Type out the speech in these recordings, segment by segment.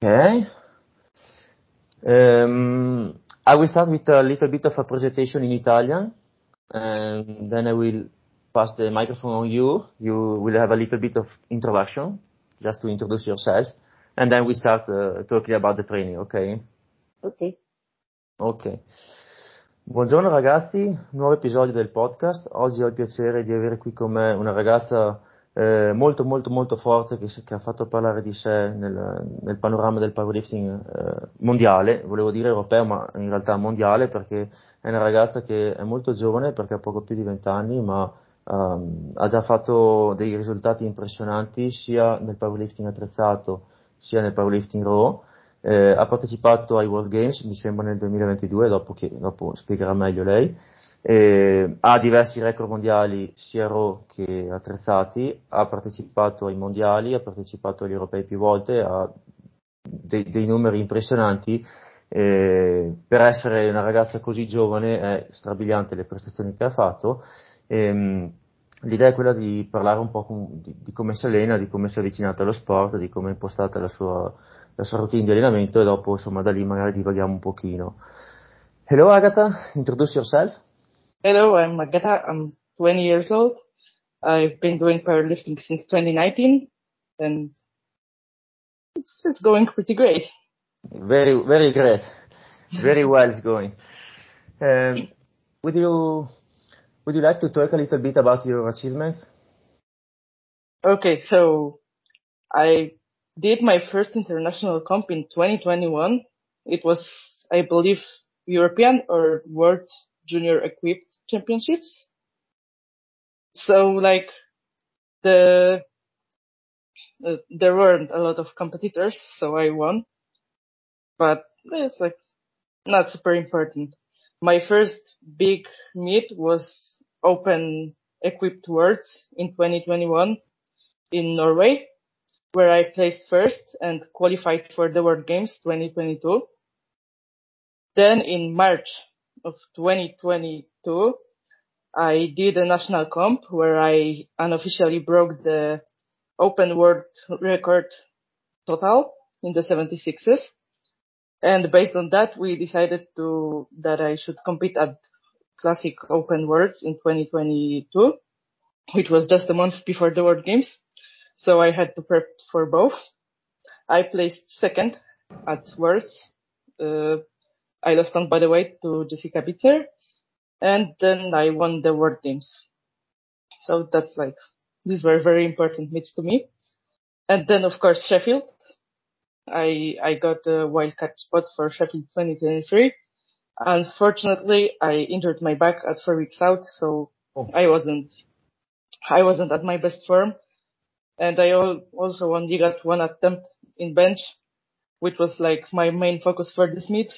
Okay. Um, I will start with a little bit of a presentation in Italian, and then I will pass the microphone on you. You will have a little bit of introduction, just to introduce yourself, and then we start uh, talking about the training, ok? Ok. Ok. Buongiorno ragazzi, nuovo episodio del podcast. Oggi ho il piacere di avere qui con me una ragazza eh, molto molto molto forte che, che, ha fatto parlare di sé nel, nel panorama del powerlifting eh, mondiale, volevo dire europeo ma in realtà mondiale perché è una ragazza che è molto giovane perché ha poco più di 20 anni ma um, ha già fatto dei risultati impressionanti sia nel powerlifting attrezzato sia nel powerlifting raw. Eh, ha partecipato ai World Games, mi sembra nel 2022, dopo, che, dopo spiegherà meglio lei eh, ha diversi record mondiali sia raw che attrezzati, ha partecipato ai mondiali, ha partecipato agli europei più volte, ha dei, dei numeri impressionanti. Eh, per essere una ragazza così giovane è strabiliante le prestazioni che ha fatto. Eh, l'idea è quella di parlare un po' con, di, di, come si allena, di come si è avvicinata allo sport, di come è impostata la sua, la sua routine di allenamento e dopo insomma da lì magari divaghiamo un pochino. Hello Agatha, introduce yourself. Hello, I'm Magata. I'm 20 years old. I've been doing powerlifting since 2019 and it's, it's going pretty great. Very, very great. Very well it's going. Um, would you, would you like to talk a little bit about your achievements? Okay, so I did my first international comp in 2021. It was, I believe, European or World Junior Equipped championships. So like the uh, there weren't a lot of competitors, so I won. But it's like not super important. My first big meet was Open Equipped Worlds in 2021 in Norway, where I placed first and qualified for the World Games 2022. Then in March of 2022, I did a national comp where I unofficially broke the open world record total in the 76s. And based on that, we decided to, that I should compete at classic open worlds in 2022, which was just a month before the world games. So I had to prep for both. I placed second at worlds. Uh, I lost on by the way to Jessica Buettner and then I won the World Games. So that's like, these were very important meets to me. And then of course Sheffield. I, I got a wildcard spot for Sheffield 2023. Unfortunately, I injured my back at four weeks out, so oh. I wasn't, I wasn't at my best form. And I also only got one attempt in bench, which was like my main focus for this meet.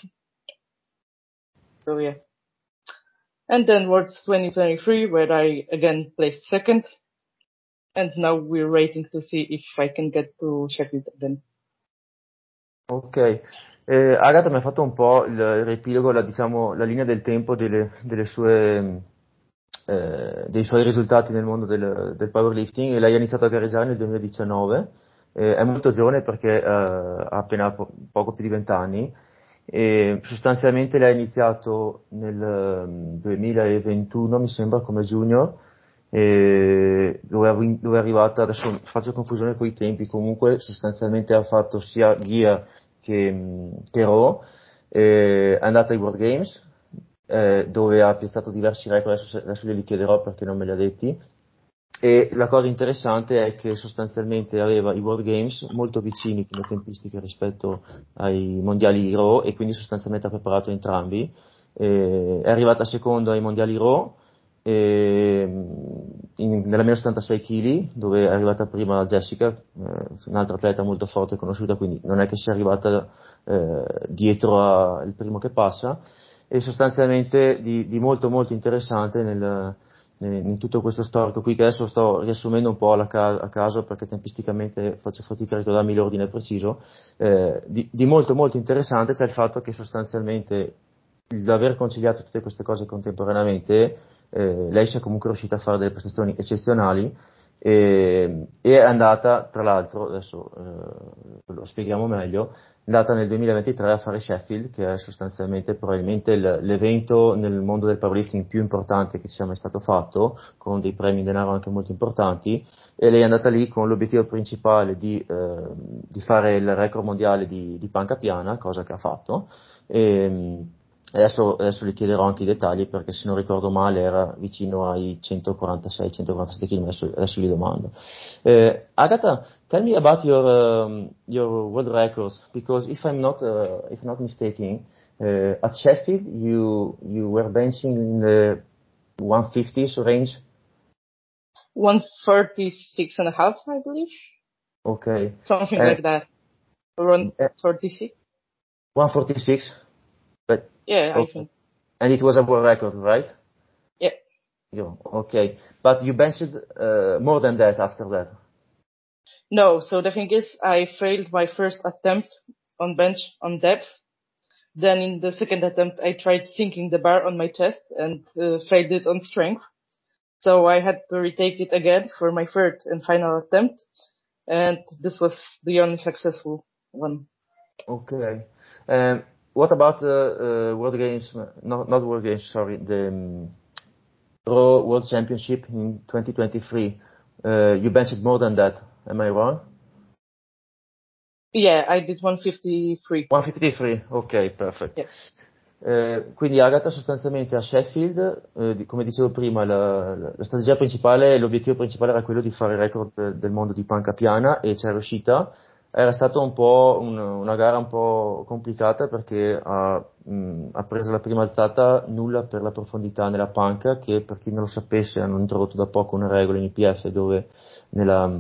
So yeah and then Worlds 2023 where I again placed second. And now we're waiting to see if I can get to Sheffield then. Ok, eh, Agatha mi ha fatto un po' il, il riepilogo, la, diciamo, la linea del tempo delle, delle sue, eh, dei suoi risultati nel mondo del, del powerlifting lei ha iniziato a gareggiare nel 2019, eh, è molto giovane perché eh, ha appena po- poco più di 20 anni e sostanzialmente lei ha iniziato nel 2021 ehm, mi sembra come junior dove, è arrivata adesso faccio confusione con i tempi comunque sostanzialmente ha fatto sia Gear che, che Raw è andata ai World Games eh, dove ha piazzato diversi record adesso, adesso glieli chiederò perché non me li ha detti e la cosa interessante è che sostanzialmente aveva i World Games molto vicini come tempistiche rispetto ai mondiali Raw e quindi sostanzialmente ha preparato entrambi. E è arrivata seconda ai mondiali Raw in, nella meno 76 kg dove è arrivata prima Jessica, eh, un'altra atleta molto forte e conosciuta, quindi non è che sia arrivata eh, dietro al primo che passa e sostanzialmente di, di molto molto interessante nel, in tutto questo storico qui che adesso sto riassumendo un po' a caso perché tempisticamente faccio fatica a ricordarmi l'ordine preciso, eh, di, di, molto molto interessante c'è il fatto che sostanzialmente l'aver conciliato tutte queste cose contemporaneamente, eh, lei sia comunque riuscita a fare delle prestazioni eccezionali e, è andata, tra l'altro, adesso eh, lo spieghiamo meglio, è andata nel 2023 a fare Sheffield, che è sostanzialmente probabilmente l'evento nel mondo del powerlifting più importante che sia mai stato fatto, con dei premi in denaro anche molto importanti, e lei è andata lì con l'obiettivo principale di, eh, di fare il record mondiale di, di panca piana, cosa che ha fatto. E, Adesso, adesso le chiederò anche i dettagli perché se non ricordo male era vicino ai 146-147 km, adesso, adesso li domando. Uh, Agatha, tell me about your um, your world records because if I'm not uh, if not mistaken, uh, at Sheffield you you were benching in the 150s range. 146 and a half, I believe. Okay. Something like that. Around 46. 146. Yeah, okay. I think. And it was a world record, right? Yeah. Yeah, okay. But you benched uh, more than that after that. No, so the thing is, I failed my first attempt on bench on depth. Then in the second attempt, I tried sinking the bar on my chest and uh, failed it on strength. So I had to retake it again for my third and final attempt. And this was the only successful one. Okay. Um, what about the uh, World Games? Not, not World Games. Sorry, the um, Raw World Championship in 2023. Uh, you benched more than that. Am I wrong? Yeah, I did 153. 153, ok, perfect. Yes. Eh, quindi Agatha sostanzialmente a Sheffield, eh, come dicevo prima, la, la, la, strategia principale, l'obiettivo principale era quello di fare il record del mondo di panca piana e c'è riuscita era stata un po' un, una gara un po' complicata perché ha, mh, ha, preso la prima alzata nulla per la profondità nella panca che per chi non lo sapesse hanno introdotto da poco una regola in IPF dove nella,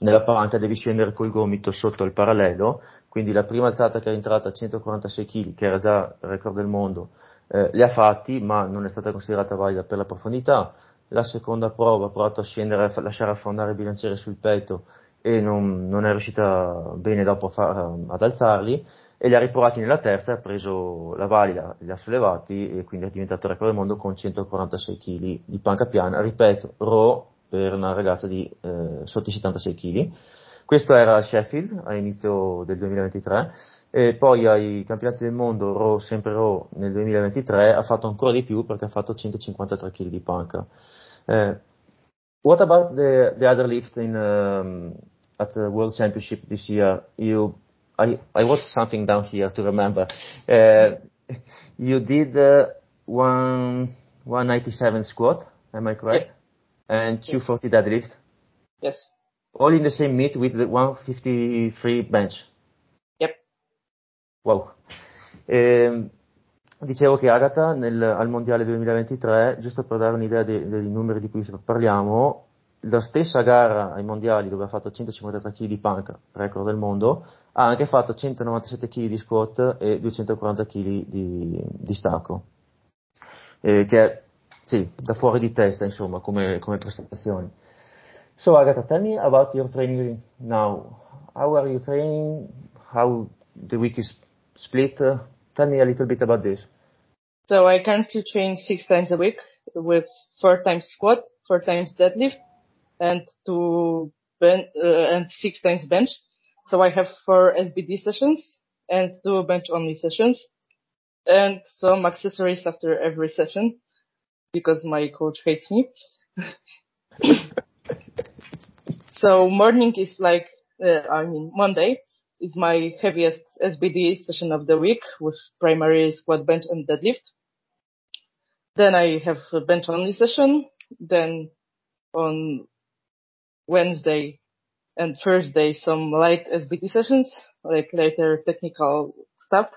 nella panca devi scendere col gomito sotto il parallelo. Quindi la prima alzata che è entrata a 146 kg che era già il record del mondo eh, li ha fatti ma non è stata considerata valida per la profondità. La seconda prova ha provato a scendere a lasciare affondare il bilanciere sul petto e non, non è riuscita bene dopo fa, ad alzarli e li ha riprovati nella terza, ha preso la valida, li ha sollevati e quindi è diventato record del mondo con 146 kg di panca piana, ripeto, raw per una ragazza di eh, sotto i 76 kg. Questo era a Sheffield all'inizio del 2023 e poi ai campionati del mondo raw, sempre raw nel 2023 ha fatto ancora di più perché ha fatto 153 kg di panca. Eh, what about the, the other lift in um, at the World Championship this year, you, I, I wrote something down here to remember. Uh, you did uh, one 197 squat, am I correct? Yeah. And 240 deadlift. Yes. All in the same meet with the 153 bench. Yep. Wow. Um, dicevo che Agata nel, al Mondiale 2023, giusto per dare un'idea dei, dei numeri di cui parliamo, la stessa gara ai mondiali dove ha fatto 153 kg di panca, record del mondo, ha anche fatto 197 kg di squat e 240 kg di, di stacco, eh, che è sì, da fuori di testa insomma come, come prestazioni. So Agatha, tell me about your training now. How are you training? How the week is split? Tell me a little bit about this. So I currently train six times a week with four times squat, four times deadlift, and two ben- uh, and six times bench. So I have four SBD sessions and two bench only sessions and some accessories after every session because my coach hates me. so morning is like, uh, I mean Monday is my heaviest SBD session of the week with primary squat bench and deadlift. Then I have a bench only session. Then on Wednesday and Thursday some light SBD sessions, like later technical stuff.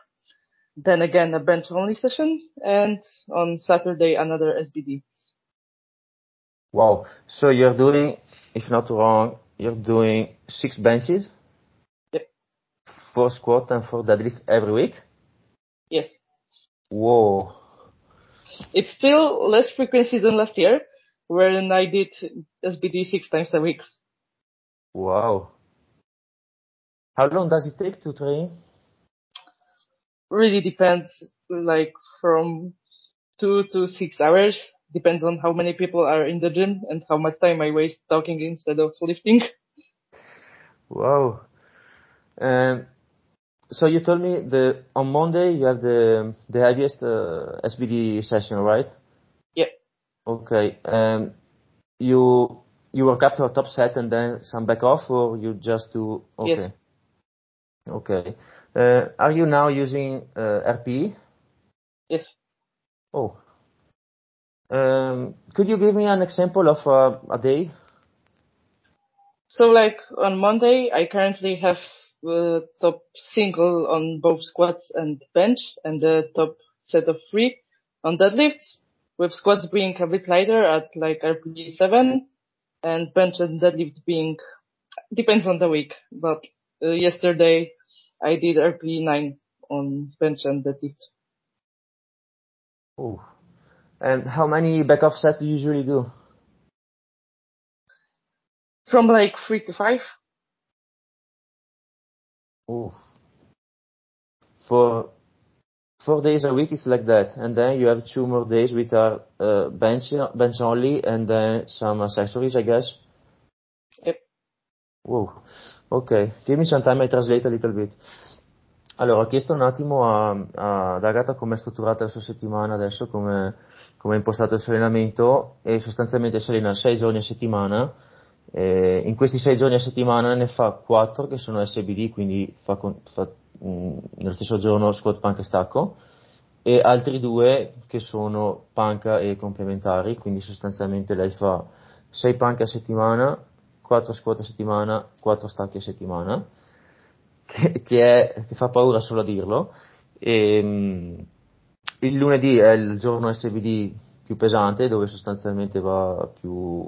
Then again a bench only session and on Saturday another SBD. Wow. So you're doing, if not wrong, you're doing six benches? Yep. Four squat and four deadlifts every week? Yes. Whoa. It's still less frequency than last year, wherein I did SBD six times a week. Wow. How long does it take to train? Really depends, like from two to six hours. depends on how many people are in the gym and how much time I waste talking instead of lifting. Wow. Um, so you told me the on Monday you have the the heaviest uh, SBD session, right? Okay. Um, you you work up to a top set and then some back off, or you just do? Okay. Yes. Okay. Uh, are you now using uh, RPE? Yes. Oh. Um, could you give me an example of uh, a day? So like on Monday, I currently have the top single on both squats and bench and the top set of three on deadlifts with squats being a bit lighter at like RPE 7 and bench and deadlift being depends on the week. But uh, yesterday I did RPE 9 on bench and deadlift. Oh. And how many back off sets do you usually do? From like three to five. Oh. For four days a week it's like that, and then you have two more days with are uh, bench bench only, and then some accessories, I guess. Yep. Wow. Ok, give me some time, I translate a little bit. Allora, ho chiesto un attimo a, a, ad Agata come è strutturata la sua settimana adesso, come, come è impostato il suo allenamento e sostanzialmente si allena 6 giorni a settimana. In questi 6 giorni a settimana ne fa 4 che sono SBD, quindi fa, fa mh, nello stesso giorno squat, panca e stacco, e altri due che sono panca e complementari, quindi sostanzialmente lei fa 6 panche a settimana, 4 squat a settimana, 4 stacchi a settimana, che, che, è, che fa paura solo a dirlo. E, mh, il lunedì è il giorno SBD più pesante, dove sostanzialmente va più,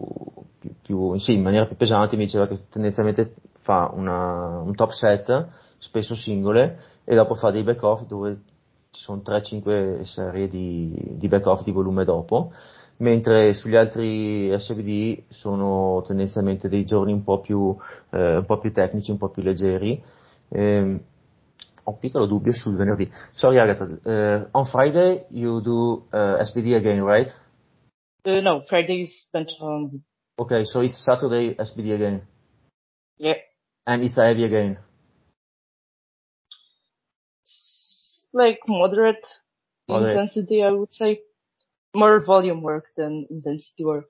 più, più sì, in maniera più pesante, mi diceva che tendenzialmente fa una, un top set, spesso singole, e dopo fa dei back off dove ci sono 3-5 serie di, di back off di volume dopo, mentre sugli altri SBD sono tendenzialmente dei giorni un po' più, eh, un po più tecnici, un po' più leggeri. Eh, ho un piccolo dubbio sul venerdì. Sorry Agatha, uh, on Friday you do uh, SBD again, right? Uh, no, Friday is bench only. Okay, so it's Saturday SBD again. Yeah. And it's heavy again. Like moderate, Moderate. intensity, I would say. More volume work than intensity work.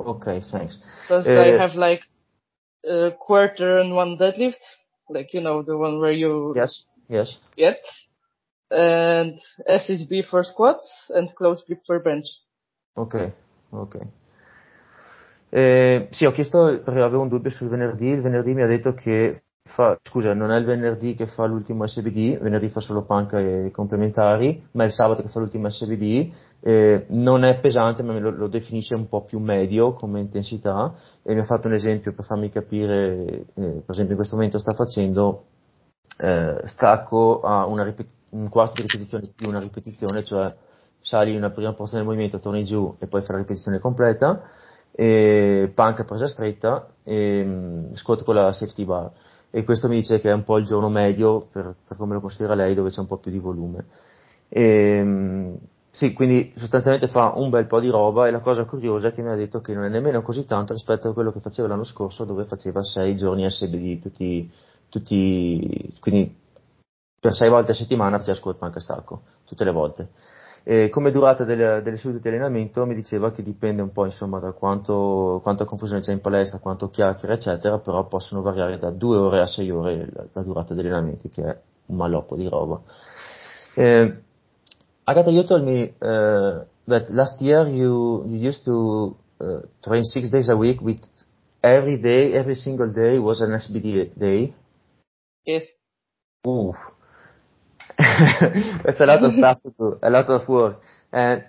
Okay, thanks. Because Uh, I have like a quarter and one deadlift, like you know the one where you Yes, yes. get, and SSB for squats and close grip for bench. Ok, ok. Eh, sì, ho chiesto perché avevo un dubbio sul venerdì. Il venerdì mi ha detto che fa, scusa, non è il venerdì che fa l'ultimo SBD, venerdì fa solo panca e complementari, ma è il sabato che fa l'ultimo SBD. Eh, non è pesante, ma lo, lo, definisce un po' più medio come intensità. E mi ha fatto un esempio per farmi capire, eh, per esempio in questo momento sta facendo eh, stacco a ripet- un quarto di ripetizione più una ripetizione, cioè sali una prima porzione del movimento, torni giù e poi fai la ripetizione completa, e panca presa stretta e mh, squat con la safety bar. E questo mi dice che è un po' il giorno medio per, per come lo considera lei, dove c'è un po' più di volume. E, mh, sì, quindi sostanzialmente fa un bel po' di roba e la cosa curiosa è che mi ha detto che non è nemmeno così tanto rispetto a quello che faceva l'anno scorso dove faceva 6 giorni SBD tutti, tutti quindi per 6 volte a settimana faceva squat panca stacco, tutte le volte. E come durata delle, delle sedute di allenamento mi diceva che dipende un po' insomma da quanto, quanta confusione c'è in palestra, quanto chiacchiera eccetera, però possono variare da 2 ore a 6 ore la, la durata degli allenamenti che è un maloppo di roba. Eh, Agatha, you told me uh, that last year you, you used to uh, train six days a week with every day, every single day was an SBD day. Yes. Ooh. That's a lot of stuff to do, a lot of work. And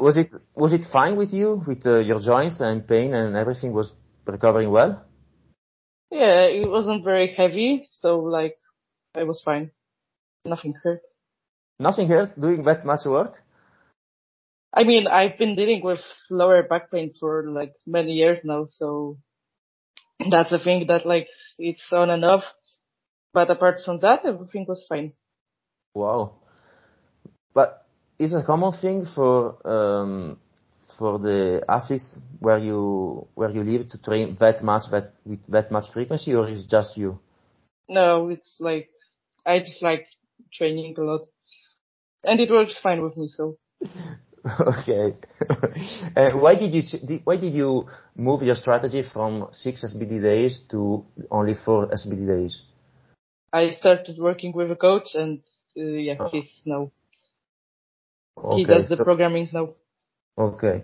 was it was it fine with you, with uh, your joints and pain and everything was recovering well? Yeah, it wasn't very heavy, so like I was fine. Nothing hurt. Nothing hurt doing that much work? I mean, I've been dealing with lower back pain for like many years now, so that's a thing that like it's on and off. But apart from that, everything was fine. Wow. But it's a common thing for um, for the athletes where you where you live to train that much that with that much frequency, or is it just you? No, it's like I just like training a lot, and it works fine with me. So. okay. uh, why did you why did you move your strategy from six SBD days to only four SBD days? I started working with a coach, and uh, yeah, oh. he's now okay. he does the so, programming now. Okay,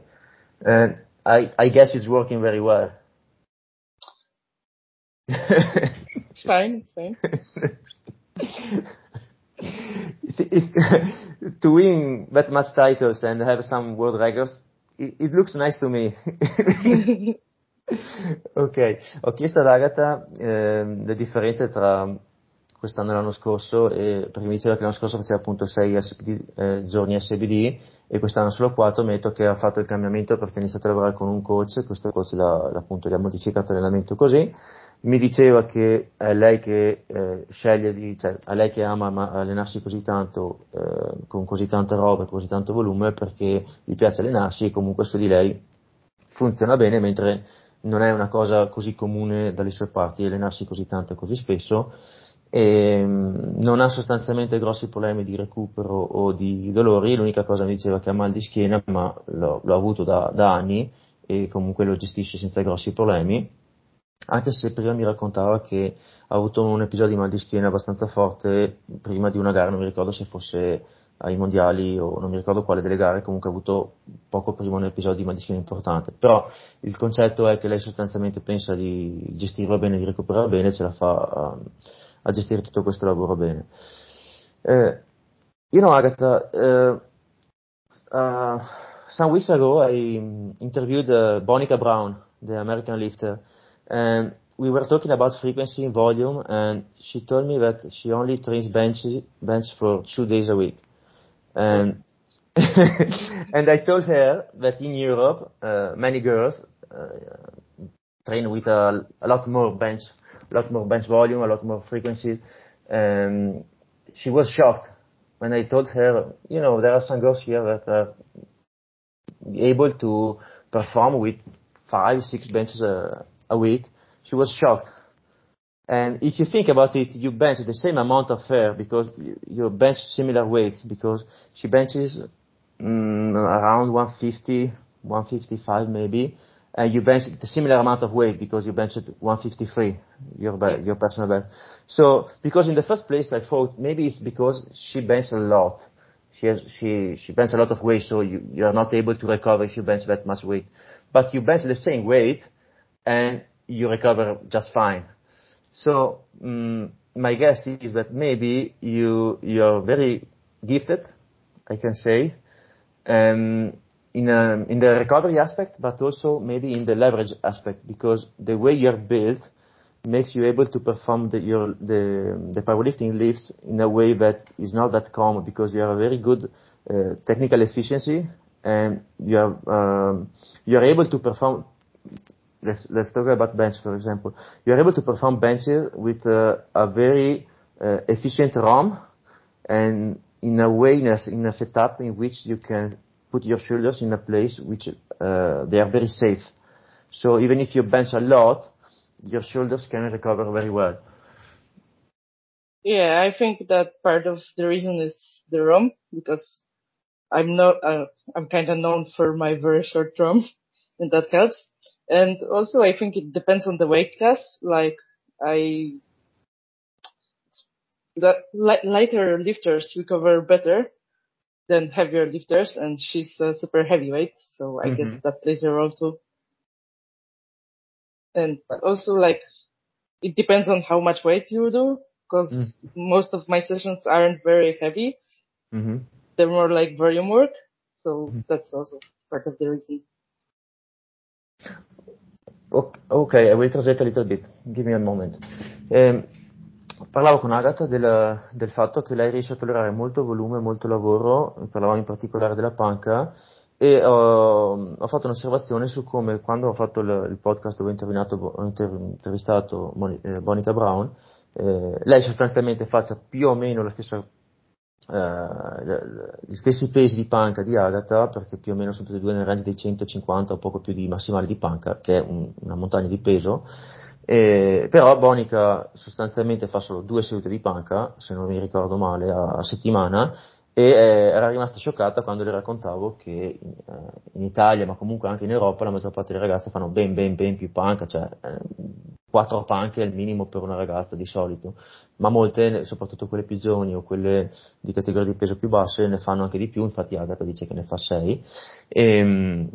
and I I guess it's working very well. it's fine. It's fine. to win that much titles and have some world records, it, it looks nice to me. ok, ho chiesto ad Agata eh, le differenze tra quest'anno e l'anno scorso e perché mi diceva che l'anno scorso faceva appunto 6 SPD, eh, giorni SBD e quest'anno solo 4, metto che ha fatto il cambiamento perché ha iniziato a lavorare con un coach, questo coach l'ha, appunto gli ha modificato l'allenamento così. Mi diceva che è lei che eh, sceglie di, cioè è lei che ama allenarsi così tanto, eh, con così tanta roba, così tanto volume, perché gli piace allenarsi e comunque su di lei funziona bene, mentre non è una cosa così comune dalle sue parti allenarsi così tanto e così spesso e mm, non ha sostanzialmente grossi problemi di recupero o di dolori, l'unica cosa mi diceva che ha mal di schiena, ma l'ho, l'ho avuto da, da anni e comunque lo gestisce senza grossi problemi anche se prima mi raccontava che ha avuto un episodio di mal di schiena abbastanza forte prima di una gara, non mi ricordo se fosse ai mondiali o non mi ricordo quale delle gare, comunque ha avuto poco prima un episodio di mal di schiena importante. Però il concetto è che lei sostanzialmente pensa di gestirlo bene, di recuperare bene, ce la fa a, a gestire tutto questo lavoro bene. Uh, you know, Agata, uh, uh, some weeks ago I interviewed uh, Bonica Brown, the American lifter, and we were talking about frequency and volume, and she told me that she only trains bench bench for two days a week, and and I told her that in Europe, uh, many girls uh, train with a, a lot more bench, a lot more bench volume, a lot more frequency, and she was shocked when I told her, you know, there are some girls here that are able to perform with five, six benches a, a week, she was shocked. And if you think about it, you bench the same amount of air because you bench similar weights because she benches mm, around 150, 155 maybe, and you bench the similar amount of weight because you bench 153, your, your personal best. So, because in the first place I thought maybe it's because she benches a lot. She has, she, she benches a lot of weight, so you, you are not able to recover if you bench that much weight. But you bench the same weight, and you recover just fine. So um, my guess is that maybe you you're very gifted, I can say, um, in a, in the recovery aspect, but also maybe in the leverage aspect, because the way you're built makes you able to perform the, your, the, the powerlifting lifts in a way that is not that common because you have a very good uh, technical efficiency and you are um, you are able to perform let's let's talk about bench for example. You are able to perform benches with uh, a very uh, efficient ROM and in a way in a, in a setup in which you can put your shoulders in a place which uh, they are very safe. So even if you bench a lot, your shoulders can recover very well. Yeah, I think that part of the reason is the ROM because I'm not, uh, I'm kind of known for my very short ROM and that helps. And also, I think it depends on the weight class. Like, I, lighter lifters recover better than heavier lifters, and she's a super heavyweight, so I mm-hmm. guess that plays a role too. And also, like, it depends on how much weight you do, because mm. most of my sessions aren't very heavy. Mm-hmm. They're more like volume work, so mm-hmm. that's also part of the reason. Ok, I will translate a little bit. Give me a moment. Eh, parlavo con Agatha del, del, fatto che lei riesce a tollerare molto volume, molto lavoro, parlavamo in particolare della panca, e ho, ho fatto un'osservazione su come quando ho fatto il, il podcast dove ho, intervistato Monica, eh, Brown, eh, lei sostanzialmente faccia più o meno la stessa eh, gli stessi pesi di panca di Agatha, perché più o meno sono tutti e due nel range dei 150 o poco più di massimale di panca, che è un, una montagna di peso, eh, però Bonica sostanzialmente fa solo due sedute di panca, se non mi ricordo male, a, a settimana, e eh, era rimasta scioccata quando le raccontavo che in, eh, in, Italia, ma comunque anche in Europa, la maggior parte delle ragazze fanno ben ben ben più panca, cioè eh, quattro panche il minimo per una ragazza di solito, ma molte, soprattutto quelle più giovani o quelle di categoria di peso più basse, ne fanno anche di più, infatti Agatha dice che ne fa sei. E, ehm,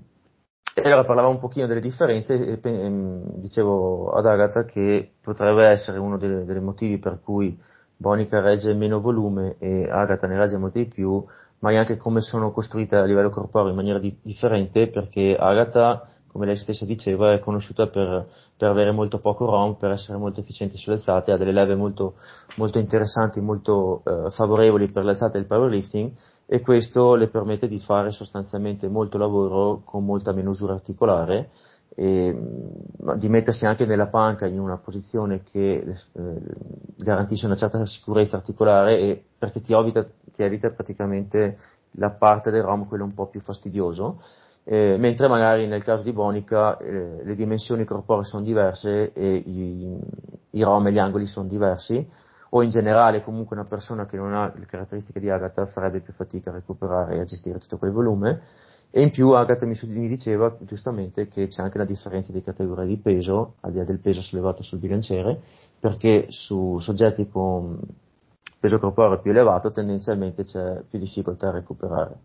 e allora parlavo un pochino delle differenze e, e ehm, dicevo ad Agatha che potrebbe essere uno dei motivi per cui Bonica regge meno volume e Agatha ne regge molto di più, ma è anche come sono costruite a livello corporeo in maniera di- differente, perché Agatha, come lei stessa diceva, è conosciuta per, per avere molto poco ROM, per essere molto efficiente sulle alzate, ha delle leve molto, molto interessanti, molto eh, favorevoli per le alzate e il powerlifting, e questo le permette di fare sostanzialmente molto lavoro con molta meno usura articolare e, di mettersi anche nella panca in una posizione che eh, garantisce una certa sicurezza articolare e perché ti evita, ti evita praticamente la parte del ROM, quello un po' più fastidioso, eh, mentre magari nel caso di Bonica eh, le dimensioni corporee sono diverse e i, i ROM e gli angoli sono diversi, o in generale comunque una persona che non ha le caratteristiche di Agatha farebbe più fatica a recuperare e a gestire tutto quel volume e in più Agatha mi, mi, diceva giustamente che c'è anche una differenza di categoria di peso, al di là del peso sollevato sul bilanciere, perché su soggetti con peso corporeo più elevato tendenzialmente c'è più difficoltà a recuperare.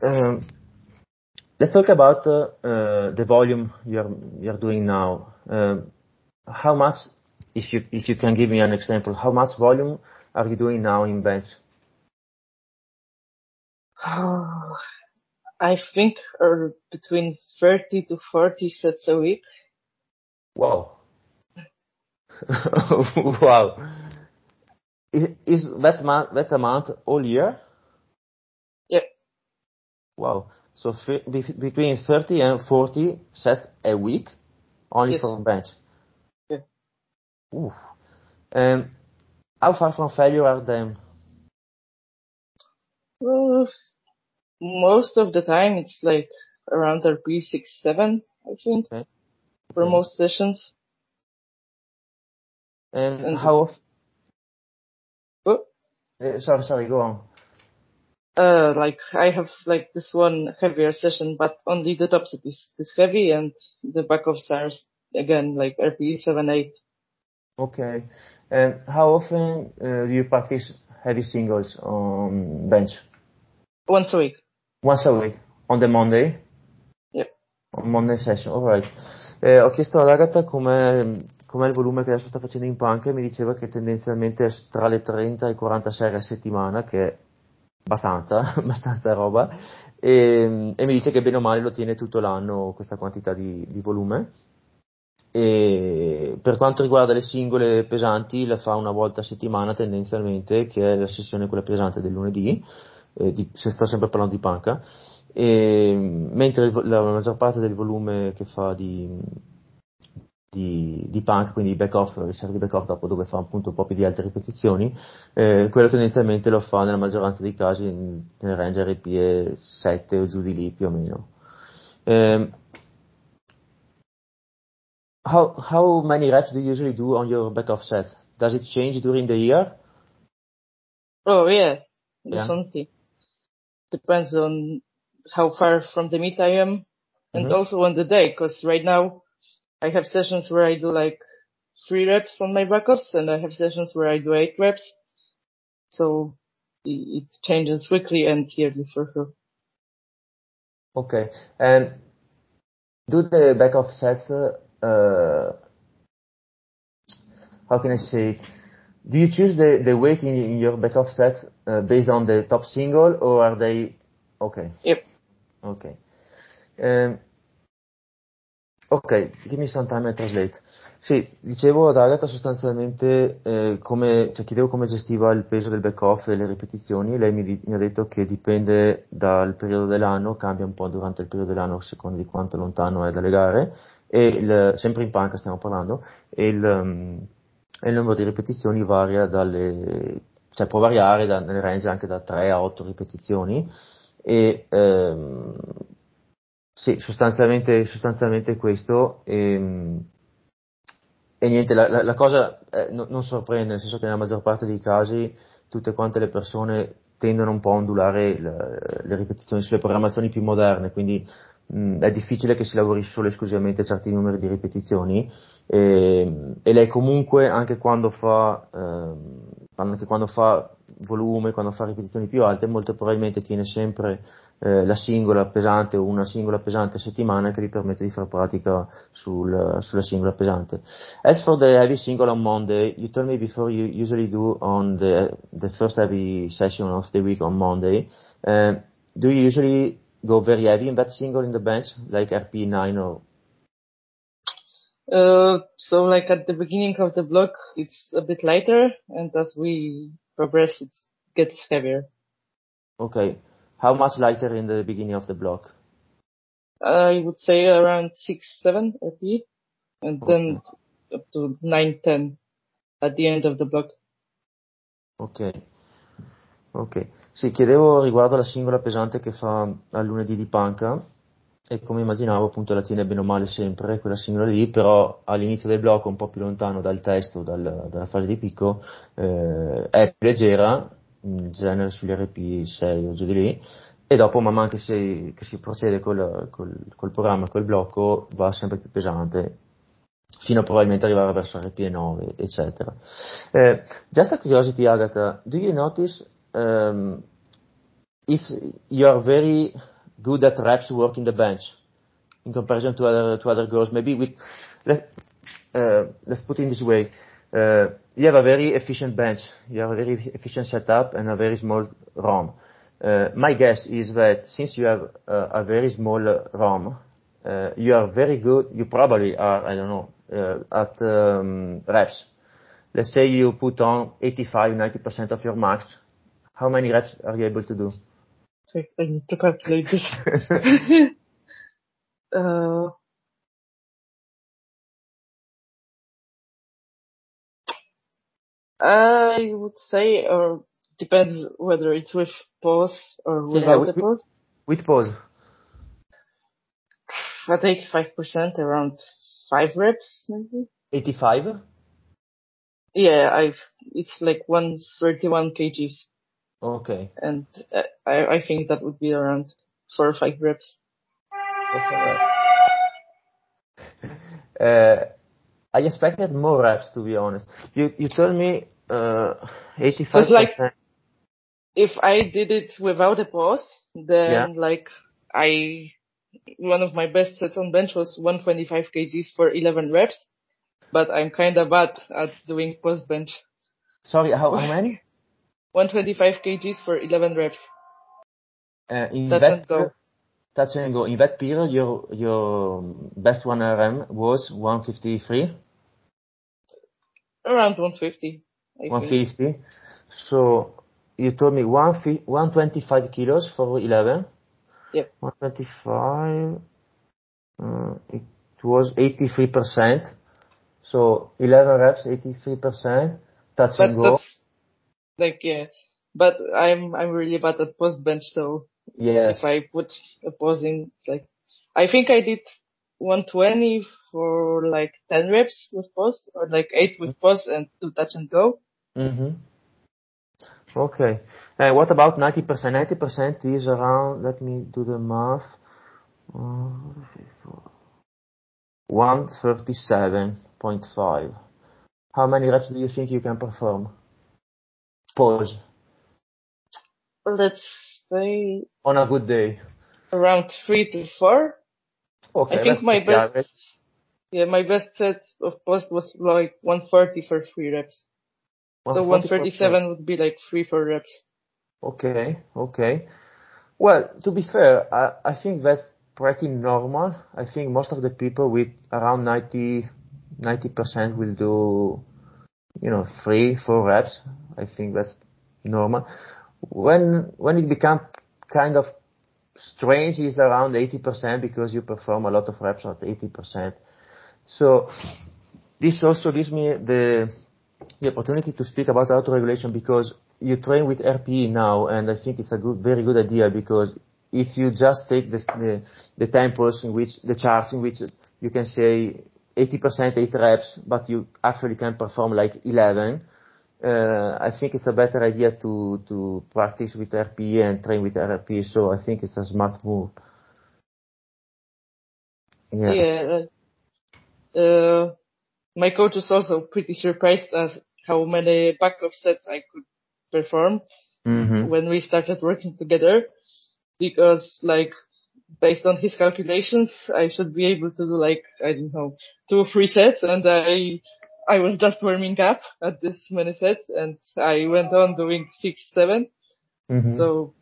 Uh, let's talk about uh, the volume you're, you're doing now. Uh, how much, if you, if you can give me an example, how much volume are you doing now in bench? I think are between 30 to 40 sets a week. Wow. wow. Is, is that, ma- that amount all year? Yeah. Wow. So f- between 30 and 40 sets a week only yes. from bench? Oof. And how far from failure are them? Well, most of the time it's like around six seven, I think, okay. for okay. most sessions. And, and how often? Oh? Uh, sorry, sorry, go on. Uh, like I have like this one heavier session, but only the top set is, is heavy and the back of stars again like RP seven eight. Okay. And how often uh, do you practice heavy singles on bench? Once a week. Once a week. On the Monday? Yep. On Monday session, alright. Eh, ho chiesto ad Agatha com'è, com'è, il volume che adesso sta facendo in punk e mi diceva che tendenzialmente è tra le 30 e le 40 serie a settimana, che è abbastanza, abbastanza roba, e, e, mi dice che bene o male lo tiene tutto l'anno questa quantità di, di volume. E per quanto riguarda le singole pesanti, la fa una volta a settimana tendenzialmente, che è la sessione quella pesante del lunedì eh, di, se sto sempre parlando di panca, e, mentre la maggior parte del volume che fa di, di, di punk, quindi back off, riserva di back off dopo dove fa appunto un po' più di altre ripetizioni, eh, quello tendenzialmente lo fa nella maggioranza dei casi nel range RPE 7 o giù di lì più o meno. Um, how, how many reps do you usually do on your back off set? Does it change during the year? Oh yeah, definitely. Yeah depends on how far from the meet I am and mm-hmm. also on the day because right now I have sessions where I do like three reps on my back backups and I have sessions where I do eight reps. So it changes weekly and yearly for sure. Okay. And do the back off sets, uh, how can I say, do you choose the, the weight in, in your back off set uh, based on the top single or are they okay? Yep. Okay. Um, ok, give me some time to translate. Sì, dicevo ad Agatha sostanzialmente eh, come, cioè chiedevo come gestiva il peso del back off e le ripetizioni, lei mi, mi, ha detto che dipende dal periodo dell'anno, cambia un po' durante il periodo dell'anno a seconda di quanto lontano è dalle gare, e il, sempre in panca stiamo parlando, e il, um, il numero di ripetizioni varia dalle cioè può variare da, nel range anche da 3 a 8 ripetizioni e ehm, sì, sostanzialmente, sostanzialmente questo e, ehm, e niente, la, la, la cosa eh, no, non sorprende, nel senso che nella maggior parte dei casi tutte quante le persone tendono un po' a ondulare le, le ripetizioni sulle programmazioni più moderne, quindi mh, è difficile che si lavori solo e esclusivamente a certi numeri di ripetizioni e, e lei comunque anche quando fa, eh, anche quando fa volume, quando fa ripetizioni più alte, molto probabilmente tiene sempre eh, la singola pesante o una singola pesante a settimana che gli permette di fare pratica sul, sulla singola pesante. As for the heavy single on Monday, you told me before you usually do on the, the first heavy session of the week on Monday. Uh, do you usually go very heavy in that single in the bench, like RP9 or? Uh, so like at the beginning of the block, it's a bit lighter, and as we progress, it gets heavier. Okay. How much lighter in the beginning of the block? I would say around 6, 7 RP, and okay. then up to 9, 10 at the end of the block. Ok. Ok. Sì, chiedevo riguardo alla singola pesante che fa al lunedì di panca e come immaginavo appunto la tiene bene o male sempre quella singola lì, però all'inizio del blocco un po' più lontano dal testo, dal, dalla fase di picco, eh, è più leggera, in genere sugli RP6 o giù di lì, e dopo man mano che si, che si procede col, col, col programma, col blocco, va sempre più pesante, fino a probabilmente arrivare verso RP9, eccetera. Uh, just a curiosity, Agatha, do you notice um, if you are very good at reps work in the bench in comparison to other to other girls? Maybe with let uh, let's put it this way. Uh, you have a very efficient bench, you have a very efficient setup and a very small ROM. Uh, my guess is that since you have uh, a very small ROM, uh, you are very good, you probably are, I don't know, uh, at um, reps. Let's say you put on 85, 90% of your max. How many reps are you able to do? I need to calculate this. I would say, or depends whether it's with pause or without yeah, with, pause. With pause. I take 5%, around 5 reps maybe. 85? Yeah, I've, it's like 131 kgs. Okay. And uh, I, I think that would be around 4 or 5 reps. uh, I expected more reps to be honest. You, you told me, uh, 85%. like, if I did it without a pause, then yeah. like I one of my best sets on bench was 125 kgs for 11 reps, but I'm kind of bad at doing post bench. Sorry, how, how many? 125 kgs for 11 reps. Uh, in touch that and go. Touch and go. In that period, your your best one RM was 153. Around 150. I 150. Think. So you told me one 125 kilos for 11. Yep. 125. Uh, it was 83%. So 11 reps, 83%. Touch but and go. Like yeah, but I'm I'm really bad at post bench so yes. if I put a pause in, it's like I think I did 120 for like 10 reps with pause or like 8 with pause and 2 touch and go. Mm-hmm. Okay. Uh, what about 90%? 90% is around, let me do the math, uh, 137.5. How many reps do you think you can perform? Pause. Let's say. On a good day. Around 3 to 4. Okay. I think my best, average. yeah, my best set of pause was like 140 for 3 reps. So 137 would be like 3, 4 reps. Okay, okay. Well, to be fair, I, I think that's pretty normal. I think most of the people with around 90, 90% will do, you know, three, four reps. I think that's normal. When, when it becomes kind of strange is around 80% because you perform a lot of reps at 80%. So this also gives me the, the opportunity to speak about auto-regulation because you train with RPE now, and I think it's a good, very good idea because if you just take the, the, the tempos in which, the charts in which you can say 80% 8 reps, but you actually can perform like 11, uh, I think it's a better idea to, to practice with RPE and train with RPE. So I think it's a smart move. Yeah. yeah uh, uh, my coach was also pretty surprised as how many backup sets I could perform mm-hmm. when we started working together because like based on his calculations, I should be able to do like, I don't know, two or three sets and I, I was just warming up at this many sets and I went on doing six, 7 mm-hmm. So.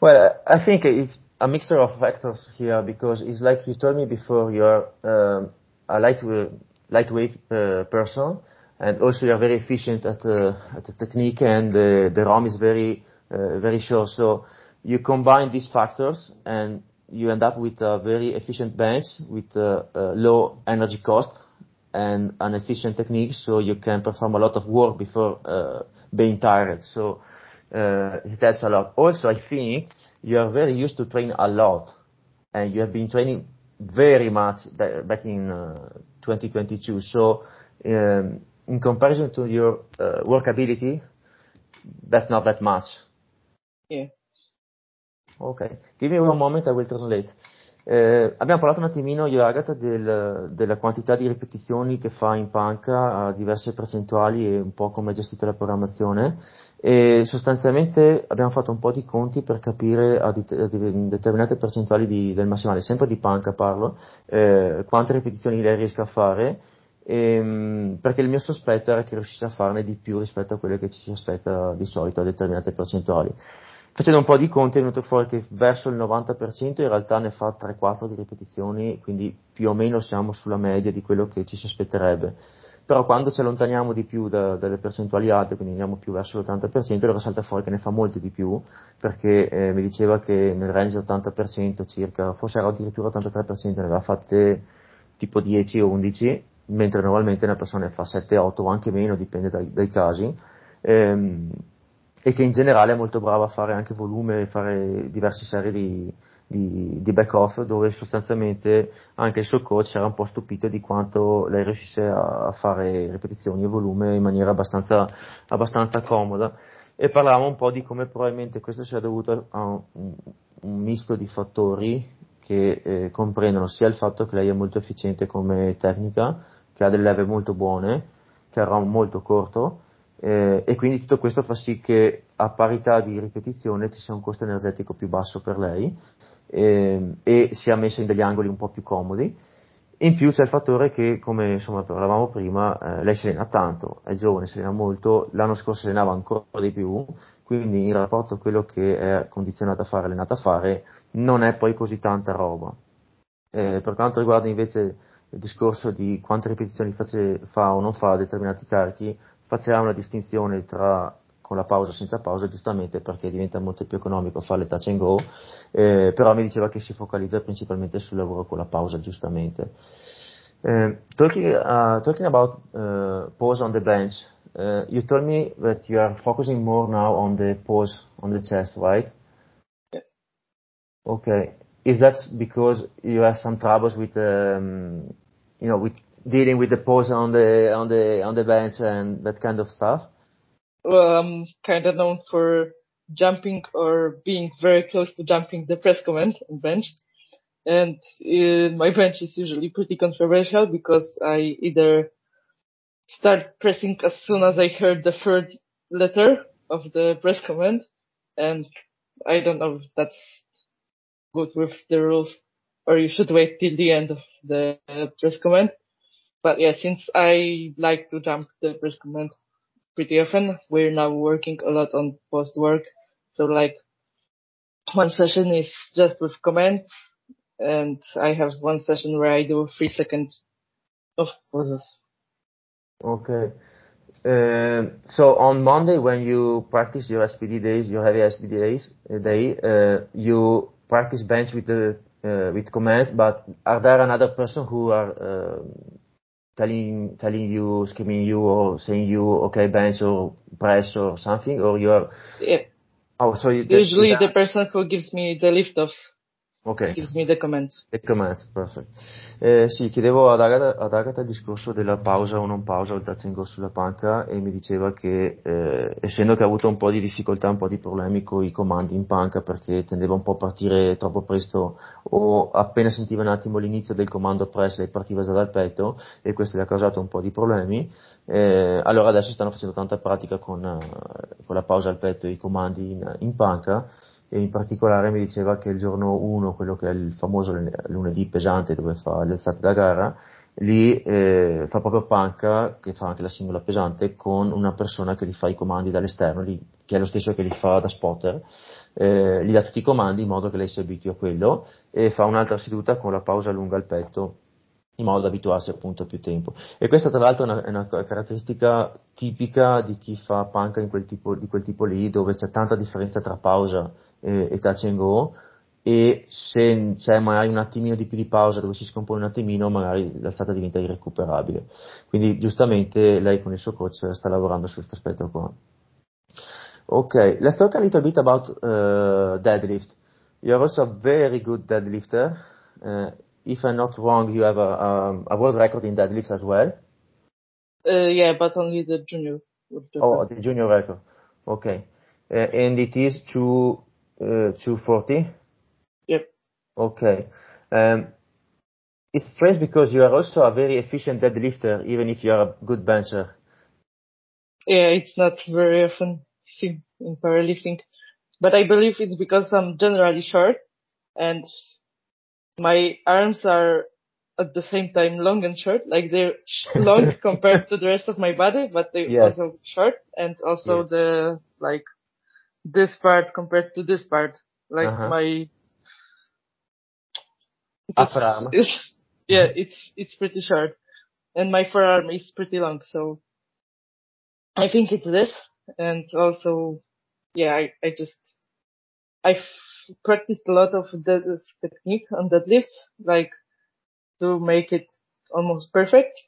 Well, I think it's a mixture of factors here because it's like you told me before you're um, a lightweight, lightweight uh, person and also you're very efficient at, uh, at the technique and uh, the ROM is very, uh, very short. So you combine these factors and you end up with a very efficient bench with a, a low energy cost and an efficient technique so you can perform a lot of work before uh, being tired. So uh, it helps a lot. Also, I think you are very used to train a lot and you have been training very much back in uh, 2022. So um, in comparison to your uh, workability, that's not that much. Yeah. Ok, give me one moment, I will translate. Eh, abbiamo parlato un attimino io e Agatha del, della quantità di ripetizioni che fa in panca a diverse percentuali e un po' come è gestita la programmazione e sostanzialmente abbiamo fatto un po' di conti per capire a, di, a determinate percentuali di, del massimale, sempre di panca parlo, eh, quante ripetizioni lei riesca a fare ehm, perché il mio sospetto era che riuscisse a farne di più rispetto a quelle che ci si aspetta di solito a determinate percentuali. Facendo un po' di conti è venuto fuori che verso il 90% in realtà ne fa 3-4 di ripetizioni, quindi più o meno siamo sulla media di quello che ci si aspetterebbe. Però quando ci allontaniamo di più da, dalle percentuali alte, quindi andiamo più verso l'80%, allora salta fuori che ne fa molto di più, perché eh, mi diceva che nel range 80% circa, forse era addirittura 83%, ne aveva fatte tipo 10 o 11, mentre normalmente una persona ne fa 7-8 o anche meno, dipende dai, dai casi. Ehm, e che in generale è molto brava a fare anche volume e fare diverse serie di, di, di back-off dove sostanzialmente anche il suo coach era un po' stupito di quanto lei riuscisse a fare ripetizioni e volume in maniera abbastanza, abbastanza comoda. E parlavamo un po' di come probabilmente questo sia dovuto a un, un misto di fattori che eh, comprendono sia il fatto che lei è molto efficiente come tecnica, che ha delle leve molto buone, che ha un molto corto, eh, e quindi tutto questo fa sì che a parità di ripetizione ci sia un costo energetico più basso per lei eh, e sia messa in degli angoli un po' più comodi. In più c'è il fattore che, come insomma parlavamo prima, eh, lei si allena tanto, è giovane, si allena molto, l'anno scorso si allenava ancora di più, quindi in rapporto a quello che è condizionata a fare, allenata a fare, non è poi così tanta roba. Eh, per quanto riguarda invece il discorso di quante ripetizioni face, fa o non fa determinati carichi, faceva una distinzione tra con la pausa e senza pausa, giustamente perché diventa molto più economico fare le touch and go, eh, però mi diceva che si focalizza principalmente sul lavoro con la pausa, giustamente. Uh, talking, uh, talking about uh, pause on the bench, you told me that you are focusing more now on the pause on the chest, right? Yeah. Okay. Is that because you have some troubles with, um, you know, with dealing with the pose on the on the on the bench and that kind of stuff? Well, I'm kind of known for jumping or being very close to jumping the press command on bench. And uh, my bench is usually pretty controversial because I either start pressing as soon as I heard the third letter of the press command, and I don't know if that's good with the rules, or you should wait till the end of the press command. But yeah, since I like to jump the command pretty often, we're now working a lot on post work. So like one session is just with comments and I have one session where I do three seconds of pauses. Okay. Uh, so on Monday when you practice your SBD days, your heavy SBD days, uh, day, uh, you practice bench with the uh, with commands, but are there another person who are uh, telling telling you, screaming you, or saying you, okay, bench or press or something, or you're Yeah. oh, so you, Usually that- the person who gives me the lift offs ok. gives me the commands. E commands, perfect. Eh, sì, chiedevo ad Agatha, ad Agatha il discorso della pausa o non pausa o il touch and go sulla panca e mi diceva che eh, essendo che ha avuto un po' di difficoltà, un po' di problemi con i comandi in panca perché tendeva un po' a partire troppo presto o appena sentiva un attimo l'inizio del comando press lei partiva già dal petto e questo gli ha causato un po' di problemi. Eh, allora adesso stanno facendo tanta pratica con, eh, con la pausa al petto e i comandi in, in panca e in particolare mi diceva che il giorno 1, quello che è il famoso lunedì pesante dove fa le alzate da gara, lì eh, fa proprio panca, che fa anche la singola pesante, con una persona che gli fa i comandi dall'esterno, lì, che è lo stesso che li fa da spotter, eh, gli dà tutti i comandi in modo che lei si abitui a quello e fa un'altra seduta con la pausa lunga al petto in modo da abituarsi appunto a più tempo. E questa tra l'altro è una, è una caratteristica tipica di chi fa panca quel tipo, di quel tipo lì, dove c'è tanta differenza tra pausa e, e touch and go, e se c'è magari un attimino di più di pausa dove si scompone un attimino, magari l'alzata diventa irrecuperabile. Quindi giustamente lei con il suo coach sta lavorando su questo aspetto qua. Ok, let's talk a little bit about uh, deadlift. You're also a very good deadlifter. Uh, if I'm not wrong, you have a, um, a world record in deadlift as well. Uh, yeah, but only the junior. Oh, the junior record. Okay. Uh, and it is uh, 240? Yep. Okay. Um, it's strange because you are also a very efficient deadlifter, even if you are a good bencher. Yeah, it's not very often seen in powerlifting, but I believe it's because I'm generally short and my arms are at the same time long and short, like they're long compared to the rest of my body, but they're Yes. also short and also Yes. the, like, this part compared to this part, like Uh-huh. my, Upper arm. it's, yeah, it's, it's pretty short and my forearm is pretty long. So I think it's this and also, yeah, I, I just, I've practiced a lot of the technique on deadlifts, like to make it almost perfect.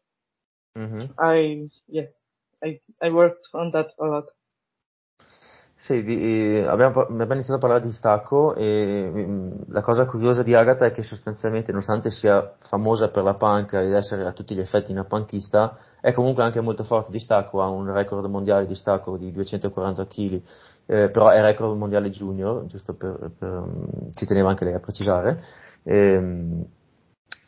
Mhm. I, yeah, I, I worked on that a lot. Di- eh, abbiamo, abbiamo iniziato a parlare di stacco e mm, la cosa curiosa di Agatha è che sostanzialmente, nonostante sia famosa per la panca ed essere a tutti gli effetti una panchista, è comunque anche molto forte di stacco, ha un record mondiale di stacco di 240 kg, eh, però è record mondiale junior, giusto per, per mm, ci teneva anche lei a precisare. Ehm,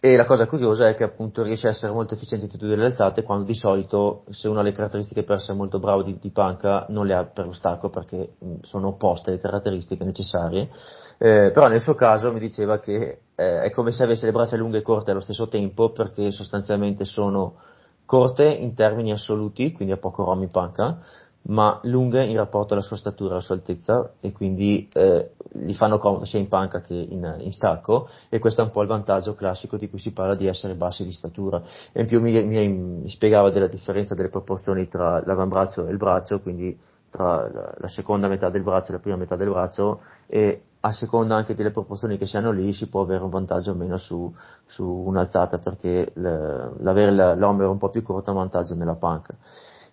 e la cosa curiosa è che appunto riesce a essere molto efficiente in tutte le alzate quando di solito se uno ha le caratteristiche per essere molto bravo di, di panca non le ha per lo stacco perché mh, sono opposte le caratteristiche necessarie. Eh, però nel suo caso mi diceva che eh, è come se avesse le braccia lunghe e corte allo stesso tempo perché sostanzialmente sono corte in termini assoluti, quindi ha poco rom in panca, ma lunghe in rapporto alla sua statura, alla sua altezza e quindi eh, gli fanno comodo sia in panca che in, in stacco e questo è un po' il vantaggio classico di cui si parla di essere bassi di statura e in più mi, mi, mi spiegava della differenza delle proporzioni tra l'avambraccio e il braccio quindi tra la, la seconda metà del braccio e la prima metà del braccio e a seconda anche delle proporzioni che si hanno lì si può avere un vantaggio o meno su, su un'alzata perché l'avere l'omero un po' più corto è un vantaggio nella panca.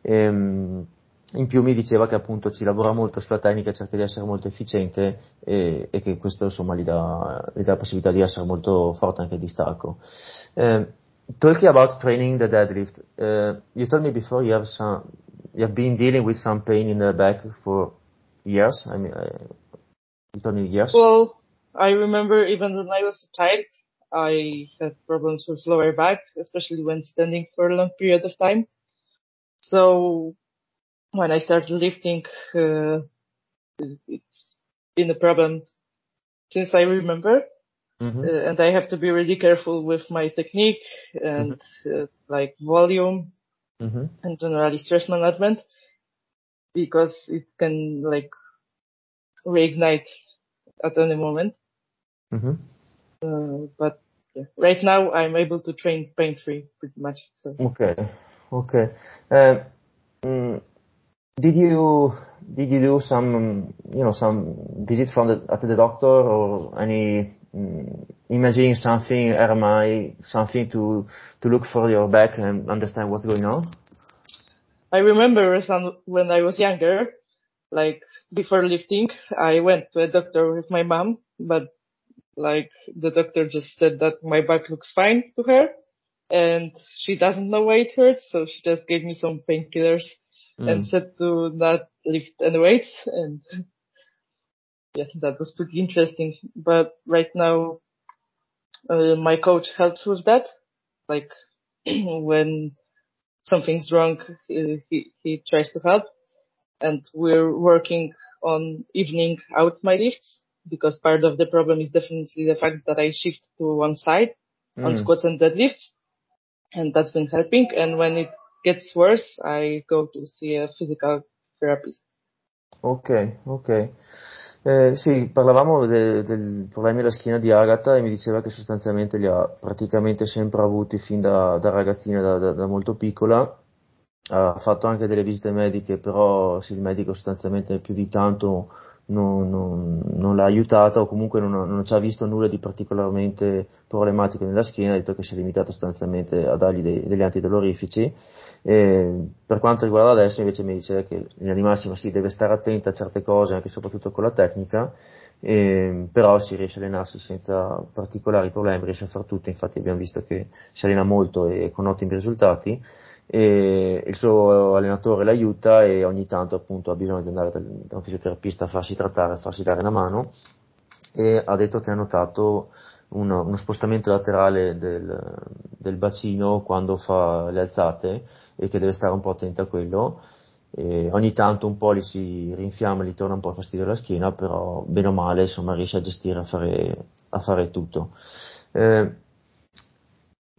Ehm, in più mi diceva che appunto ci lavora molto sulla tecnica, cerca di essere molto efficiente e, e che questo insomma gli dà, gli dà la possibilità di essere molto forte anche di stacco. Um, talking about training the deadlift, uh, you told me before you have some, you have been dealing with some pain in the back for years. I mean, uh, you told me years. Well, I remember even when I was a child, I had problems with lower back, especially when standing for a long period of time. So when I started lifting, uh, it's been a problem since I remember. Mhm. Uh, and I have to be really careful with my technique and uh, like volume Mhm. and generally stress management because it can like reignite at any moment. Mhm. Uh, but yeah, right now I'm able to train pain free pretty much. So Okay. Okay. Uh, mm, did you did you do some you know some visit from the at the doctor or any mm, imagine something, RMI, something to, to look for your back and understand what's going on? I remember some when I was younger, like before lifting, I went to a doctor with my mom, but like the doctor just said that my back looks fine to her and she doesn't know why it hurts. So she just gave me some painkillers mm. and said to not lift any weights. And yeah, that was pretty interesting. But right now, uh, my coach helps with that. Like when something's wrong, he, he, he tries to help and we're working on evening out my lifts because part of the problem is definitely the fact that I shift to one side mm. on squats and deadlifts and that's been helping. And when it gets worse, I go to see a physical therapist. Ok, ok. Eh, sì, parlavamo de, del problema della schiena di Agatha e mi diceva che sostanzialmente li ha praticamente sempre avuti fin da, da ragazzina, da, da, da molto piccola ha fatto anche delle visite mediche, però sì, il medico sostanzialmente più di tanto non, non, non l'ha aiutata o comunque non, non, ci ha visto nulla di particolarmente problematico nella schiena, ha detto che si è limitato sostanzialmente a dargli dei, degli antidolorifici. E per quanto riguarda adesso invece mi dice che in linea massima si deve stare attenta a certe cose, anche soprattutto con la tecnica, e, però si riesce a allenarsi senza particolari problemi, riesce a fare tutto, infatti abbiamo visto che si allena molto e con ottimi risultati. E il suo allenatore l'aiuta e ogni tanto appunto ha bisogno di andare da un fisioterapista a farsi trattare, a farsi dare una mano. E ha detto che ha notato uno, uno spostamento laterale del, del, bacino quando fa le alzate e che deve stare un po' attento a quello. E ogni tanto un po' gli si rinfiamma, gli torna un po' fastidio alla schiena, però bene o male insomma riesce a gestire, a fare, a fare tutto. Uh,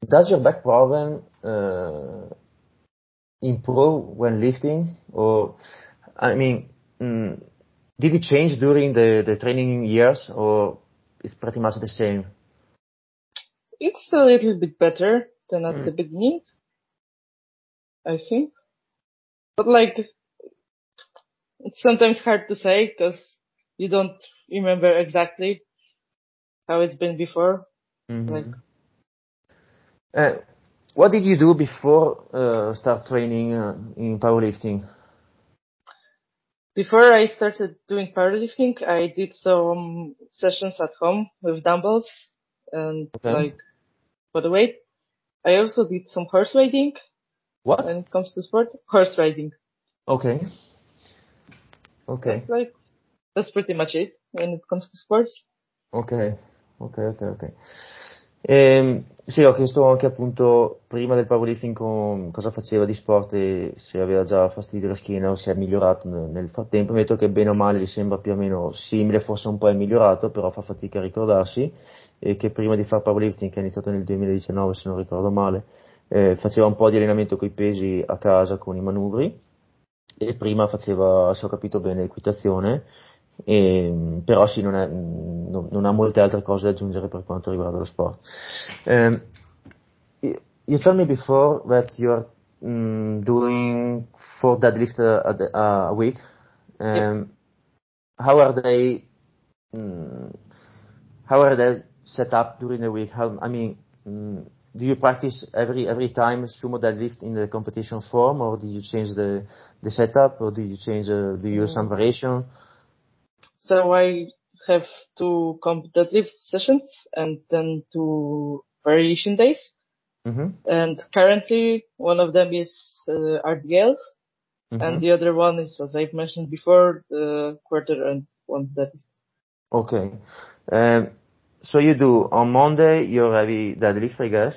does your back problem uh, improve when lifting? Or, I mean, mm, did it change during the, the training years or it's pretty much the same? It's a little bit better than at mm. the beginning, I think. But like, it's sometimes hard to say because you don't remember exactly how it's been before. Mm-hmm. Like, uh, what did you do before uh, start training uh, in powerlifting? Before I started doing powerlifting, I did some sessions at home with dumbbells and okay. like for the weight. I also did some horse riding. What? When it comes to sport, horse riding. Okay. Okay. That's like that's pretty much it when it comes to sports. Okay. Okay. Okay. Okay. E, ehm, sì, ho chiesto anche appunto prima del powerlifting con cosa faceva di sport e se aveva già fastidio alla schiena o se è migliorato nel, nel frattempo. Mi ha detto che bene o male gli sembra più o meno simile, forse un po' è migliorato, però fa fatica a ricordarsi e che prima di fare powerlifting, che è iniziato nel 2019 se non ricordo male, eh, faceva un po' di allenamento con i pesi a casa con i manubri e prima faceva, se ho capito bene, equitazione e, però sì, non, è, non, non, ha molte altre cose da aggiungere per quanto riguarda lo sport. Um, you told me before that you are um, doing four deadlifts a, a, a week. Um, yep. How are they? Um, how are they set up during the week? How I mean, do you practice every every time sumo deadlift in the competition form, or do you change the the setup, or do you change uh, do you use some variation? So I have two competitive sessions and then two variation days. Mm-hmm. And currently one of them is uh, RDLs mm-hmm. and the other one is, as I've mentioned before, the quarter and one deadlift. Okay. Um, so you do on Monday your heavy deadlift, I guess.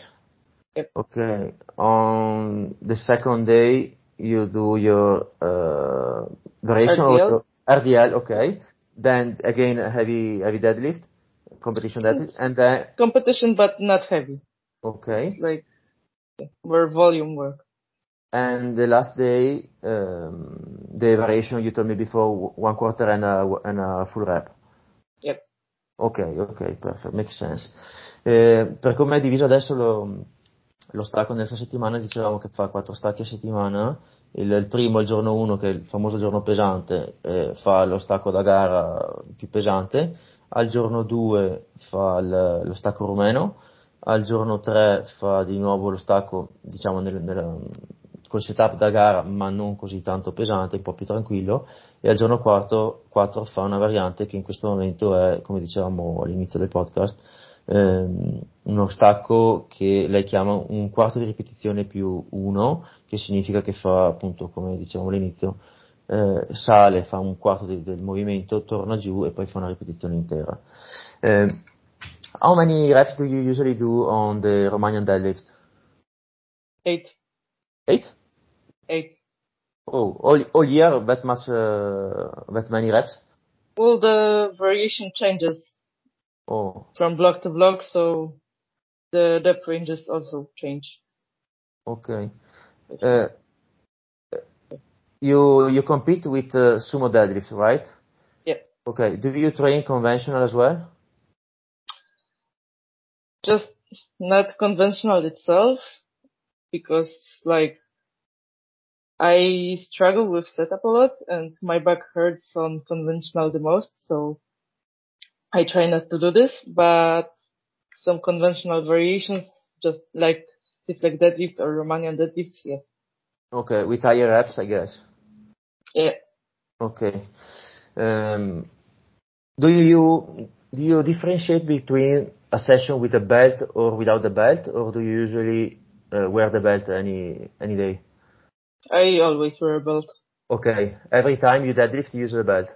Yep. Okay. On the second day you do your uh, variation RDL. RDL. Okay. Then again, heavy heavy deadlift, competition deadlift, and then competition, but not heavy. Okay. It's like more volume work. And the last day, um, the variation you told me before, one quarter and a, and a full rep. Yep. Ok, ok, perfect, makes sense. Eh, per come è diviso adesso lo, lo stacco nella settimana, dicevamo che fa quattro stacchi a settimana, il, il primo, il giorno 1, che è il famoso giorno pesante, eh, fa lo stacco da gara più pesante, al giorno 2 fa il, lo stacco rumeno, al giorno 3 fa di nuovo lo stacco, diciamo, nel, nel, col setup da gara, ma non così tanto pesante, un po' più tranquillo, e al giorno 4, 4 fa una variante che in questo momento è, come dicevamo all'inizio del podcast, ehm, uno stacco che lei chiama un quarto di ripetizione più 1, che significa che fa appunto, come dicevamo all'inizio, eh, sale, fa un quarto di, del movimento, torna giù e poi fa una ripetizione intera. Eh, how many reps do you usually do on the Romanian deadlift? 8. 8? Oh, all, all year that much, uh, that many reps? Well, the variation changes Oh, from block to block, so the depth ranges also change. okay. Uh, you you compete with uh, sumo deadlift, right? Yeah. Okay. Do you train conventional as well? Just not conventional itself, because like I struggle with setup a lot and my back hurts on conventional the most, so I try not to do this, but some conventional variations, just like stiff leg deadlift or Romanian deadlifts, yes. Okay, with higher reps, I guess. Yeah. Okay. Um, do you do you differentiate between a session with a belt or without the belt, or do you usually uh, wear the belt any any day? I always wear a belt. Okay. Every time you deadlift, you use the belt.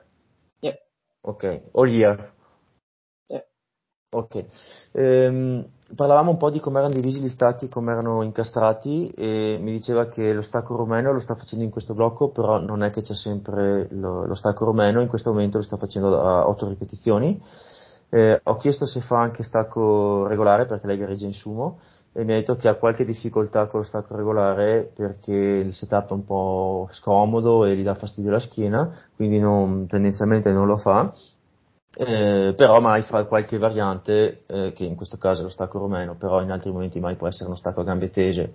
Yeah. Ok, all year. Yeah. Ok. Ehm, parlavamo un po' di come erano divisi gli stacchi, come erano incastrati e mi diceva che lo stacco romeno lo sta facendo in questo blocco, però non è che c'è sempre lo, lo stacco romeno, in questo momento lo sta facendo a 8 ripetizioni. Eh, ho chiesto se fa anche stacco regolare perché lei gareggia in sumo e mi ha detto che ha qualche difficoltà con lo stacco regolare perché il setup è un po' scomodo e gli dà fastidio la schiena, quindi non, tendenzialmente non lo fa. Eh, però mai fa qualche variante, eh, che in questo caso è lo stacco romeno, però in altri momenti mai può essere uno stacco a gambe tese,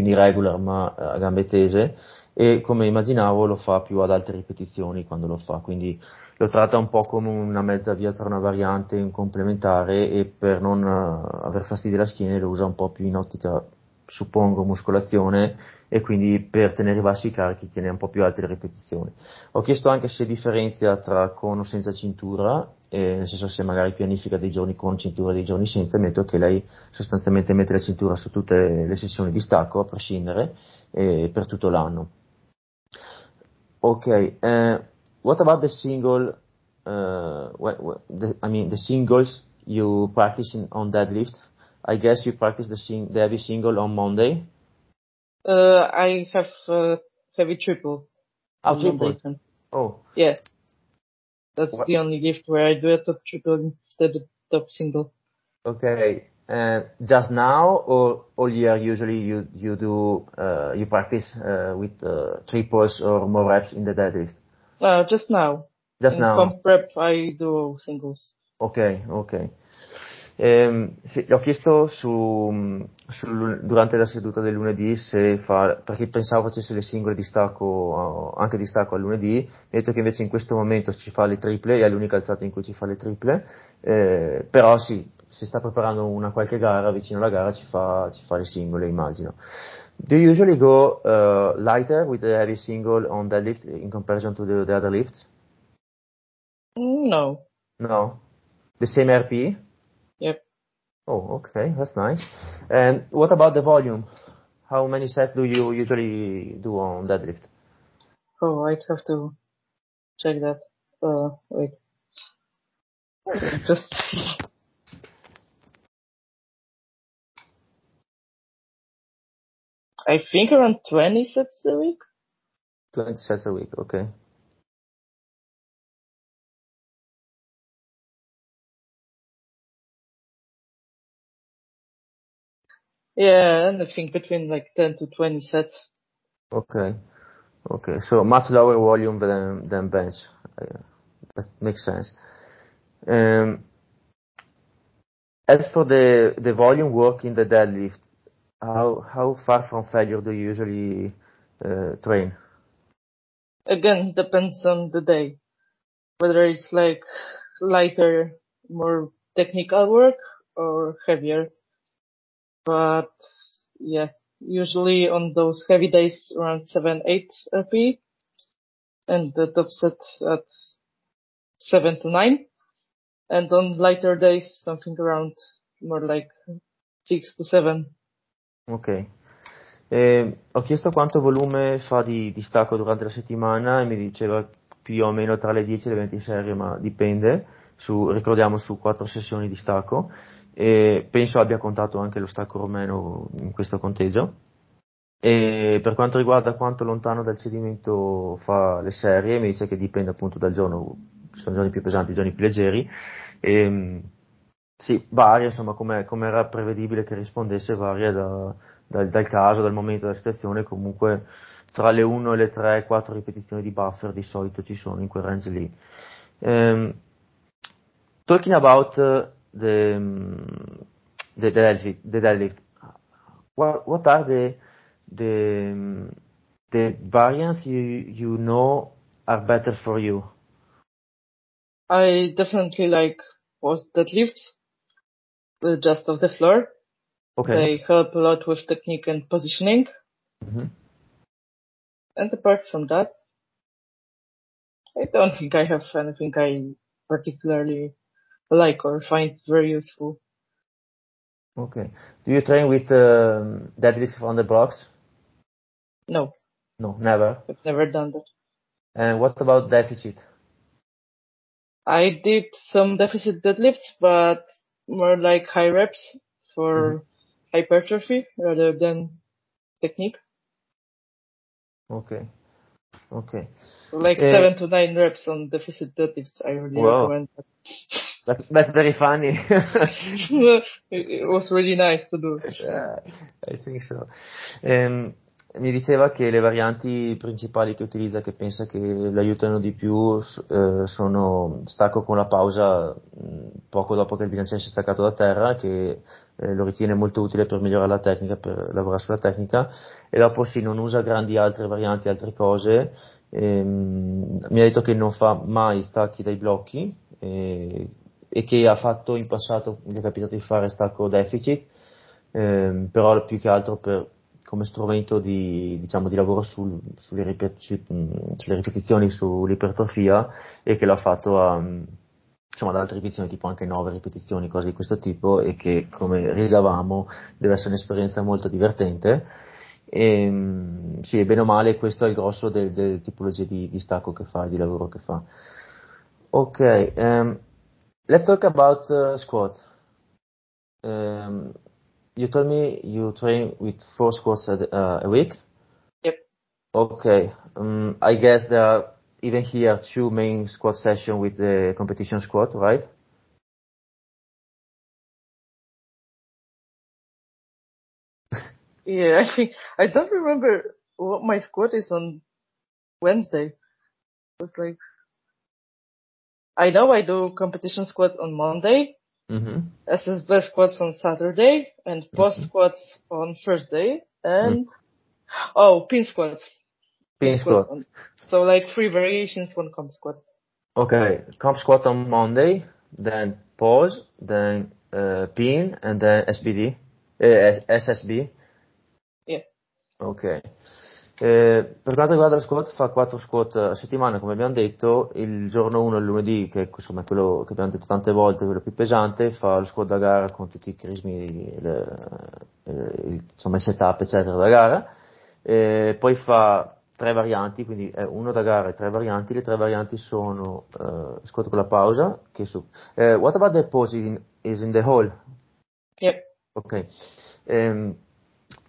quindi regular ma a gambe tese, e come immaginavo lo fa più ad alte ripetizioni quando lo fa, quindi lo tratta un po' come una mezza via tra una variante e un complementare e per non uh, aver fastidio alla schiena lo usa un po' più in ottica, suppongo, muscolazione e quindi per tenere bassi i carichi tiene un po' più alte le ripetizioni. Ho chiesto anche se differenzia tra con o senza cintura, eh, nel senso se magari pianifica dei giorni con cintura e dei giorni senza, metto che lei sostanzialmente mette la cintura su tutte le sessioni di stacco, a prescindere, eh, per tutto l'anno. Ok, eh, what about the single, uh, what, what, the, I mean the singles you practice in, on deadlift? I guess you practice the, sing, the heavy single on Monday. Uh, I have uh, heavy triple. Oh, on triple. Oh, Yeah. That's What? the only lift where I do a top triple instead of top single. okay. And just now or all year usually you you do uh, you practice uh, with uh, triples or more reps in the deadlift? Uh, just now. Just in now. comp prep I do singles. Ok, ok. Ehm, sì, ho chiesto su, sul- durante la seduta del lunedì se fa, perché pensavo facesse le singole di stacco, eh, anche di stacco al lunedì, mi ha detto che invece in questo momento ci fa le triple, è l'unica alzata in cui ci fa le triple, eh, però sì, se sta preparando una qualche gara, vicino alla gara ci fa, ci fa le singole, immagino. Do you usually go uh, lighter with the heavy single on deadlift in comparison to the, the other lifts? No. No? The same RP? Oh, okay, that's nice. And what about the volume? How many sets do you usually do on deadlift? Oh, I'd have to check that. Uh, wait. Just I think around 20 sets a week. 20 sets a week, okay. Yeah, and I think between like 10 to 20 sets. Okay. Okay, so much lower volume than, than bench. Uh, That makes sense. Um, as for the, the volume work in the deadlift, how, how far from failure do you usually uh, train? Again, depends on the day. Whether it's like lighter more technical work or heavier. But yeah, usually on those heavy days around 7, 8 RP and the top set at 7 to 9. And on lighter days, something around more like 6 to 7. Ok. Eh, ho chiesto quanto volume fa di, di, stacco durante la settimana e mi diceva più o meno tra le 10 e le 20 serie, ma dipende, su, ricordiamo su 4 sessioni di stacco e penso abbia contato anche lo stacco romeno in questo conteggio. E per quanto riguarda quanto lontano dal cedimento fa le serie, mi dice che dipende appunto dal giorno, ci sono giorni più pesanti, giorni più leggeri. E, sì, varia, insomma, come, era prevedibile che rispondesse, varia da, dal, dal, caso, dal momento della situazione, comunque tra le 1 e le 3, 4 ripetizioni di buffer di solito ci sono in quel range lì. Um, talking about the, the, the, deadlift, the deadlift, what, what are the, the, the variants you, you know are better for you? I definitely like post deadlifts, uh, just off the floor. Okay. They help a lot with technique and positioning. Mm-hmm. And apart from that, I don't think I have anything I particularly like or find very useful. Okay. Do you train with um, deadlift on the blocks? No. No, never. I've never done that. And what about deficit? I did some deficit deadlifts, but more like high reps for mm-hmm. hypertrophy rather than technique. Okay. Okay. So like uh, seven to nine reps on deficit deadlifts. I really wow. recommend that. That's, that's very funny. it, was really nice to do. Yeah, I think so. Um, mi diceva che le varianti principali che utilizza, che pensa che l'aiutano di più, eh, sono stacco con la pausa poco dopo che il bilanciere si è staccato da terra, che eh, lo ritiene molto utile per migliorare la tecnica, per lavorare sulla tecnica, e dopo sì, non usa grandi altre varianti, altre cose. Ehm, mi ha detto che non fa mai stacchi dai blocchi eh, e che ha fatto in passato, mi è capitato di fare stacco deficit, ehm, però più che altro per come strumento di, diciamo, di lavoro sul, sulle, ripet- sulle, ripetizioni, sull'ipertrofia e che l'ha fatto a, insomma, ad altre ripetizioni, tipo anche 9 ripetizioni, cose di questo tipo e che come rilevavamo deve essere un'esperienza molto divertente. E, sì, bene o male questo è il grosso delle del tipologie di, di, stacco che fa, di lavoro che fa. Ok, um, let's talk about uh, squat. Um, you told me you train with four squats a, uh, a week. Yep. Okay. Um, I guess there are even here two main squat sessions with the competition squat, right? yeah, I think I don't remember what my squat is on Wednesday. It was like I know I do competition squats on Monday, Mm-hmm. SSB squats on Saturday and post mm-hmm. squats on Thursday and mm-hmm. oh pin squats. Pin, pin squat. On, so like three variations on comp squat. Okay, comp squat on Monday, then pause, then uh, pin, and then SBD, uh, SSB. Yeah. Okay. Eh, per quanto riguarda lo squat, fa 4 squat a settimana, come abbiamo detto, il giorno 1 il lunedì, che insomma, è quello che abbiamo detto tante volte, quello più pesante, fa lo squat da gara con tutti i crismi, le, il, insomma il setup eccetera da gara, eh, poi fa tre varianti, quindi è uno da gara e tre varianti, le tre varianti sono uh, squat con la pausa, che su, uh, what about the pause is in, is in the hole? Yep. Ok. Um,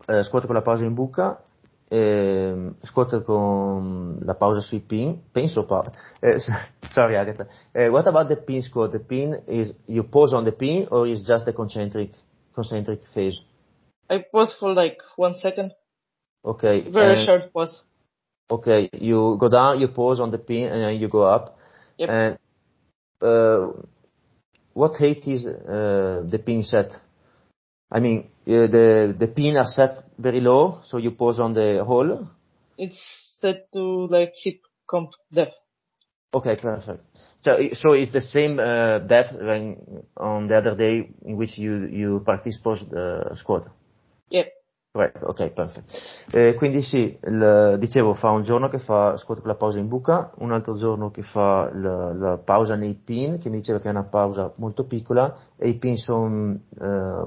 uh, squat con la pausa in buca, eh, squat con la pausa sui pin, penso pa- eh, sorry Agata, uh, what about the pin squat? The pin is, you pause on the pin or is just the concentric, concentric phase? I pause for like one second. Okay. Very short pause. Okay, you go down, you pause on the pin and then you go up. Yep. And, uh, what height is, uh, the pin set? I mean, uh, the the pin are set very low, so you pause on the hole. It's set to like hit comp depth. Okay, perfect. So, so it's the same uh, depth than on the other day in which you, you practice post uh, squat? Yep. Ok, perfetto. Eh, quindi sì, il, dicevo, fa un giorno che fa con la pausa in buca, un altro giorno che fa la, la, pausa nei pin, che mi diceva che è una pausa molto piccola, e i pin sono eh,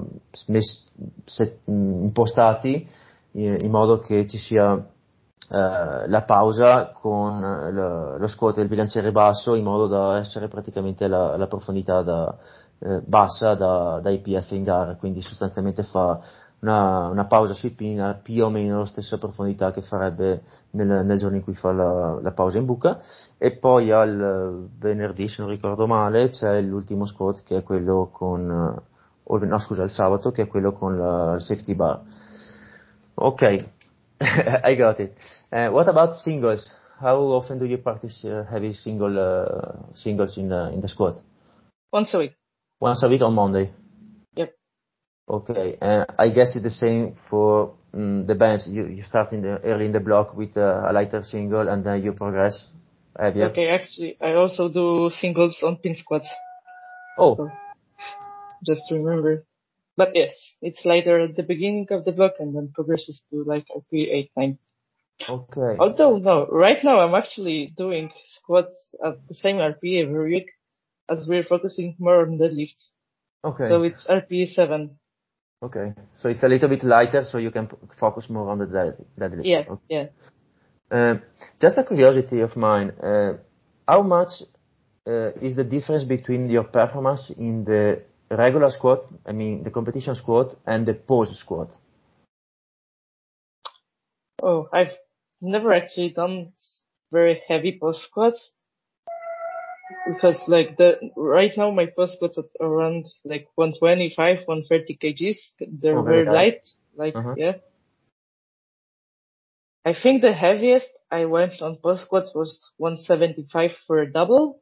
impostati in, in, modo che ci sia eh, la pausa con lo, lo squat del bilanciere basso in modo da essere praticamente la, la profondità da, eh, bassa da, da IPF in gara, quindi sostanzialmente fa una, una, pausa sui pin a più o meno la stessa profondità che farebbe nel, nel giorno in cui fa la, la, pausa in buca e poi al venerdì se non ricordo male c'è l'ultimo squat che è quello con no scusa il sabato che è quello con la, safety bar ok I got it. Uh, what about singles? How often do you practice uh, heavy single uh, singles in the in the squat? Once a week. Once a week on Monday. Okay. I guess it's the same for um, the bench. You you start in the early in the block with a lighter single and then you progress. Heavier. Okay. Actually, I also do singles on pin squats. Oh. Just remember. But yes, it's lighter at the beginning of the block and then progresses to like RP 8, 9. Okay. Although no, right now I'm actually doing squats at the same RP every week as we're focusing more on deadlift. Okay. So it's RP 7. Okay. So it's a little bit lighter so you can focus more on the deadlift. Yeah, okay. yeah. Uh, just a curiosity of mine, uh, how much uh, is the difference between your performance in the regular squat, I mean the competition squat and the pose squat? Oh, I've never actually done very heavy pose squats because like the right now my pose squats at around like 125, 130 kgs. They're oh, very, light. Like uh-huh. yeah. I think the heaviest I went on pose squats was 175 for a double.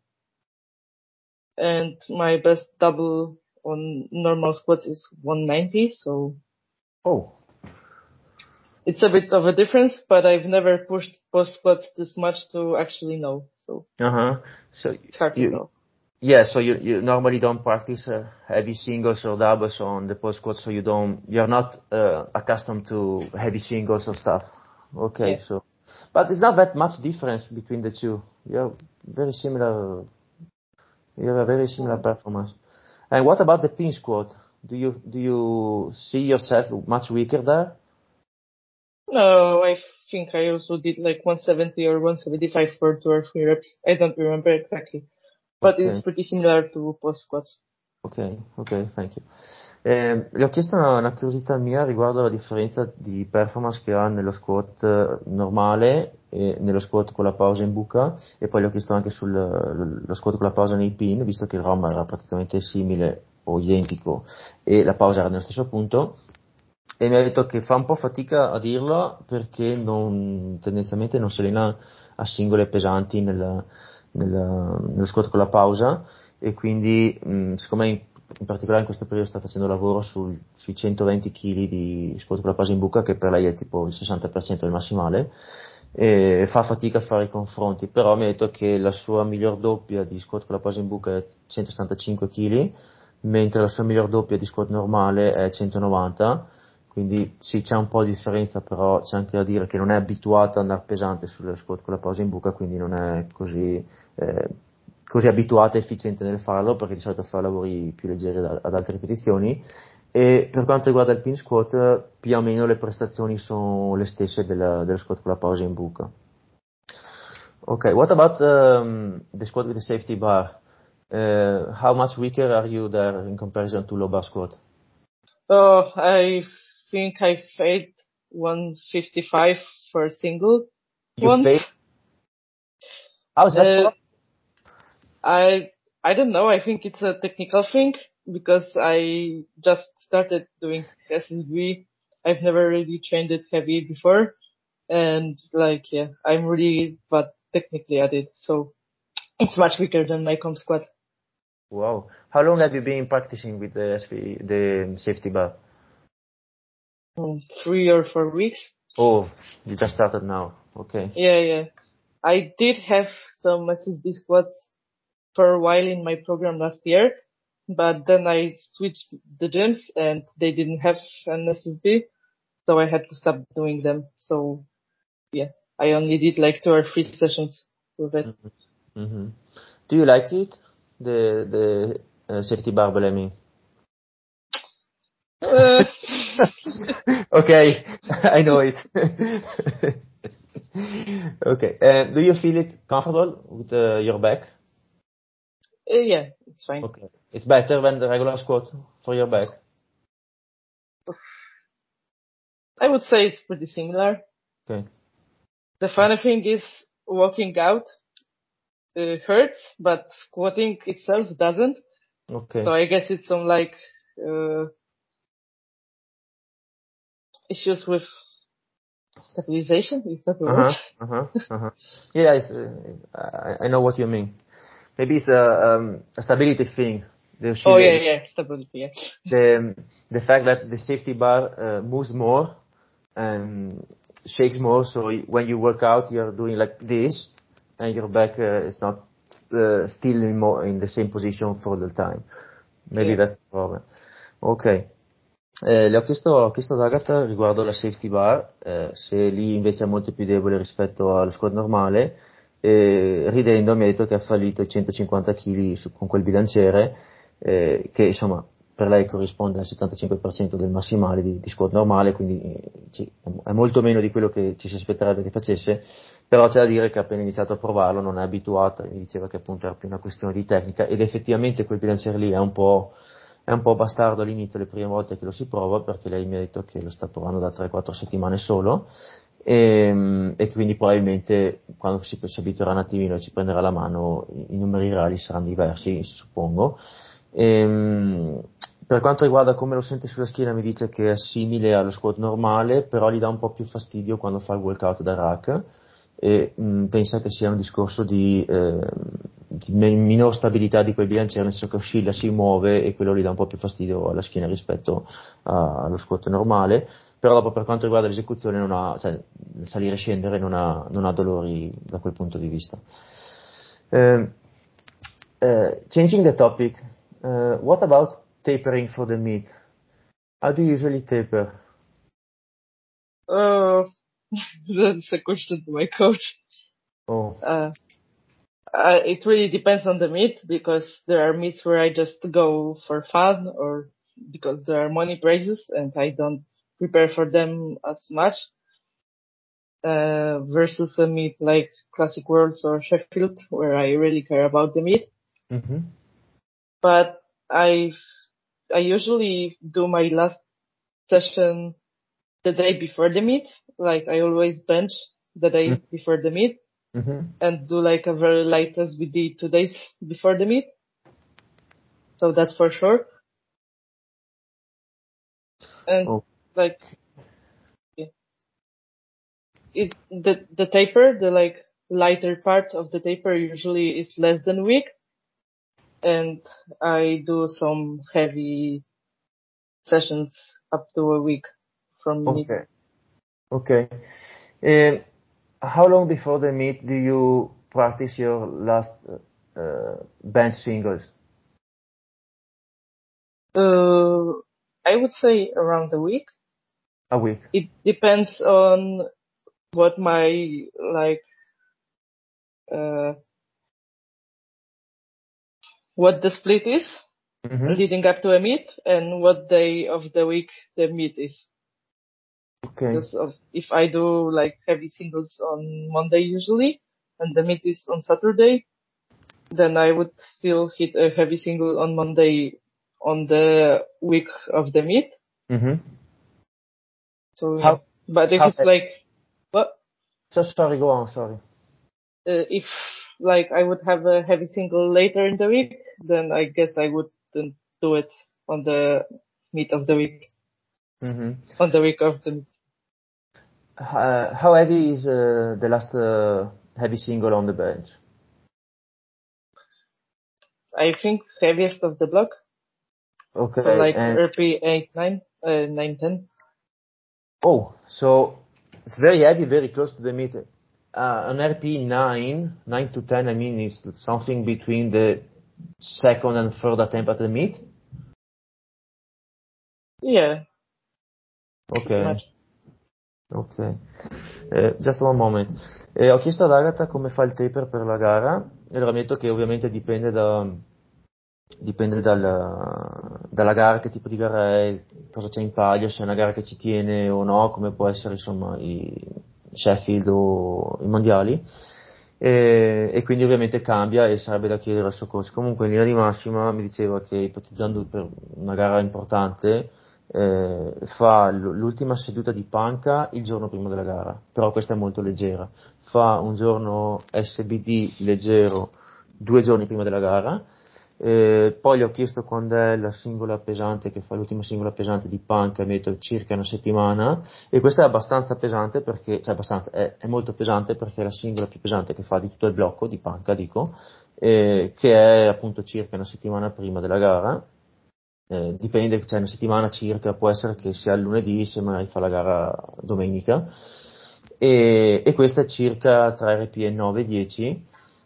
And my best double on normal squats is 190, so. Oh. It's a bit of a difference, but I've never pushed post squats this much to actually know, so. Uh huh. So. You. Yeah, so you, you normally don't practice uh, heavy singles or doubles on the post squat, so you don't, you're not uh, accustomed to heavy singles or stuff. Okay, yeah. so, but it's not that much difference between the two. You have very similar, you have a very similar performance. And what about the pin squat? Do you do you see yourself much weaker there? No, I think I also did like 170 or 175 for two or three reps. I don't remember exactly, but okay. it's pretty similar to post squats. Ok, ok, thank you. Eh, le ho chiesto una, una, curiosità mia riguardo la differenza di performance che ha nello squat eh, normale e nello squat con la pausa in buca e poi le ho chiesto anche sullo squat con la pausa nei pin, visto che il ROM era praticamente simile o identico e la pausa era nello stesso punto e mi ha detto che fa un po' fatica a dirlo perché non, tendenzialmente non si allena a singole pesanti nel, nel, nello squat con la pausa. E quindi mh, secondo me in particolare in questo periodo sta facendo lavoro sul, sui 120 kg di squat con la base in buca che per lei è tipo il 60% del massimale e fa fatica a fare i confronti. Però mi ha detto che la sua miglior doppia di squat con la base in buca è 175 kg mentre la sua miglior doppia di squat normale è 190 quindi sì c'è un po' di differenza però c'è anche da dire che non è abituata ad andare pesante sullo squat con la pausa in buca quindi non è così eh, così abituata e efficiente nel farlo perché di solito fa lavori più leggeri ad alte ripetizioni. E per quanto riguarda il pin squat più o meno le prestazioni sono le stesse della, dello squat con la pausa in buca. Ok what about um, the squat with the safety bar? Uh, how much weaker are you there in comparison to low bar squat? Oh I think I failed 155 for a single you once. failed how's that uh, I I don't know. I think it's a technical thing because I just started doing SSB. I've never really trained it heavy before, and like yeah, I'm really bad technically at it. So it's much weaker than my comp squat. Wow. How long have you been practicing with the SV, the safety bar? Um, three or four weeks. Oh, you just started now. Okay. Yeah, yeah. I did have some SSB squats for a while in my program last year, but then I switched the gyms and they didn't have an SSB, so I had to stop doing them. So yeah, I only did like two or three sessions with it. Mm-hmm. mm-hmm. Do you like it? The the uh, safety barbell, I mean. Uh. okay, I know it. okay, uh, do you feel it comfortable with uh, your back? Uh, yeah, it's fine. Okay, it's better than the regular squat for your back. I would say it's pretty similar. Okay. The funny thing is, walking out uh, hurts, but squatting itself doesn't. Okay. So I guess it's some like uh, issues with stabilization. Is that the uh-huh, word? Uh-huh. Uh-huh. yeah, uh, I, I know what you mean. Maybe it's a, um, a stability thing. The oh yeah, yeah, stability. Yeah. The the fact that the safety bar uh, moves more and shakes more. So when you work out, you're doing like this, and your back uh, is not uh, still in, more, in the same position for the time. Maybe yeah. that's the problem. Ok. Eh, le ho chiesto, ho chiesto ad Agatha riguardo la safety bar, eh, se lì invece è molto più debole rispetto allo squat normale, e ridendo mi ha detto che ha fallito i 150 kg su, con quel bilanciere, eh, che insomma per lei corrisponde al 75% del massimale di, di squat normale, quindi eh, è molto meno di quello che ci si aspetterebbe che facesse, però c'è da dire che appena iniziato a provarlo non è abituata, mi diceva che appunto era più una questione di tecnica ed effettivamente quel bilanciere lì è un po', è un po' bastardo all'inizio, le prime volte che lo si prova, perché lei mi ha detto che lo sta provando da 3-4 settimane solo, e, ehm, e, quindi probabilmente quando si, si abituerà un attimino e ci prenderà la mano i numeri reali saranno diversi, suppongo. E, ehm, per quanto riguarda come lo sente sulla schiena mi dice che è simile allo squat normale, però gli dà un po' più fastidio quando fa il workout da rack e mh, pensa che sia un discorso di, eh, minor stabilità di quel bilanciere, nel senso che oscilla, si muove e quello gli dà un po' più fastidio alla schiena rispetto a, allo squat normale, però dopo per quanto riguarda l'esecuzione, non ha, cioè, salire e scendere non ha, non ha dolori da quel punto di vista. Uh, uh, changing the topic, uh, what about tapering for the meat? How do you usually taper? Uh, that's a question to my coach. Oh. Uh, it really depends on the meet because there are meets where I just go for fun or because there are money prizes and I don't prepare for them as much. Uh, versus a meet like Classic Worlds or Sheffield where I really care about the meet. Mm-hmm. But I I usually do my last session the day before the meet. Like I always bench the day mm-hmm. before the meet mm-hmm. and do like a very light as we did two days before the meet. So that's for sure. And oh. like, yeah. it, the, the taper, the like lighter part of the taper usually is less than a week. And I do some heavy sessions up to a week from okay. meet. Okay. Um, how long before the meet do you practice your last uh, bench singles? Uh, I would say around a week. A week. It depends on what my like uh, what the split is mm-hmm. leading up to a meet and what day of the week the meet is. Okay. Because of, if I do like heavy singles on Monday usually and the meet is on Saturday, then I would still hit a heavy single on Monday on the week of the meet. Mm-hmm. So, how, but if it's like, what? So sorry, go on, sorry. Uh, if like I would have a heavy single later in the week, then I guess I wouldn't do it on the meet of the week. Mm-hmm. On the week of the. Uh, how heavy is uh, the last uh, heavy single on the bench? I think heaviest of the block. Okay. So like RP 8, 9, uh, 9, 10. Oh, so it's very heavy, very close to the meter. uh, an RP 9, 9 to 10, I mean, is something between the second and third attempt at the meet? Yeah. Ok. Ok. Eh, just one moment. Eh, ho chiesto ad Agatha come fa il taper per la gara e le ho detto che ovviamente dipende, da, dipende dal, dalla gara, che tipo di gara è, cosa c'è in palio, se è una gara che ci tiene o no, come può essere insomma i Sheffield o i mondiali. E, e, quindi ovviamente cambia e sarebbe da chiedere al suo coach. Comunque in linea di massima mi diceva che ipotizzando per una gara importante eh, fa l'ultima seduta di panca il giorno prima della gara, però questa è molto leggera. Fa un giorno SBD leggero due giorni prima della gara, eh, poi gli ho chiesto quando è la singola pesante che fa l'ultima singola pesante di panca, metto circa una settimana e questa è abbastanza pesante perché, cioè abbastanza, è, è molto pesante perché è la singola più pesante che fa di tutto il blocco di panca, dico, eh, che è appunto circa una settimana prima della gara eh, dipende, cioè una settimana circa, può essere che sia lunedì se magari fa la gara domenica, e, e questa è circa tra RPE 9 e 10,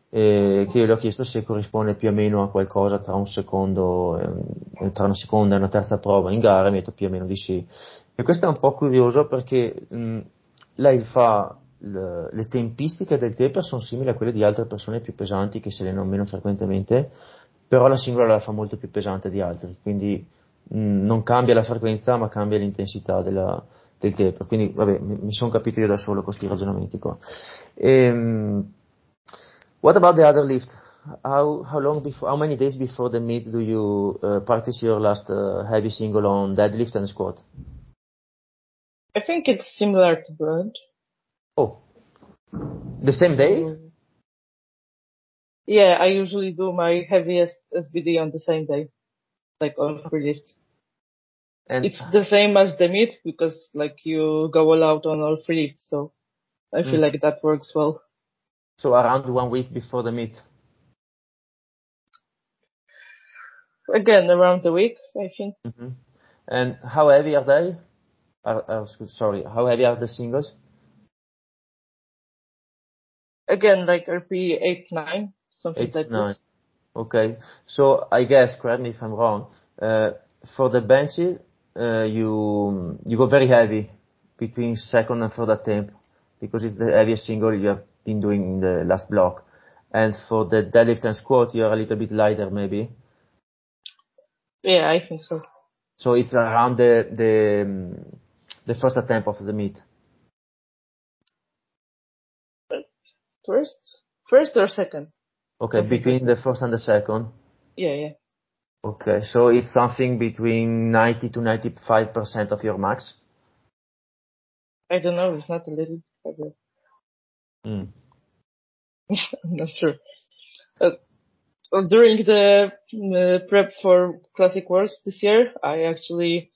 eh, che io le ho chiesto se corrisponde più o meno a qualcosa tra un secondo, eh, tra una seconda e una terza prova in gara, mi ha detto più o meno di sì. E questo è un po' curioso perché mh, lei fa le, le tempistiche del taper sono simili a quelle di altre persone più pesanti che se le non meno frequentemente, però la singola la fa molto più pesante di altri, quindi mh, mm, non cambia la frequenza ma cambia l'intensità della, del taper, quindi vabbè mi, mi sono capito io da solo questi ragionamenti qua. Um, what about the other lift? How, how long before, how many days before the meet do you uh, practice your last uh, heavy single on deadlift and squat? I think it's similar to Bird. Oh, the same day? Yeah, I usually do my heaviest SBD on the same day, like on free. And it's the same as the meet because like you go all out on all free lifts, so I feel mm. like that works well. So around one week before the meet. Again, around a week, I think. Mm-hmm. And how heavy are they? Are, are, sorry, how heavy are the singles? Again, like RP eight nine something Eight, like nine. this. Okay. So I guess, correct me if I'm wrong, uh, for the benches, uh, you you go very heavy between second and third attempt because it's the heaviest single you have been doing in the last block. And for the deadlift and squat, you're a little bit lighter, maybe. Yeah, I think so. So it's around the the um, the first attempt of the meet. First, first or second? Okay, between the first and the second? Yeah, yeah. Okay, so it's something between 90 to 95% of your max? I don't know, it's not a little bit mm. I'm not sure. Uh, during the uh, prep for Classic Worlds this year, I actually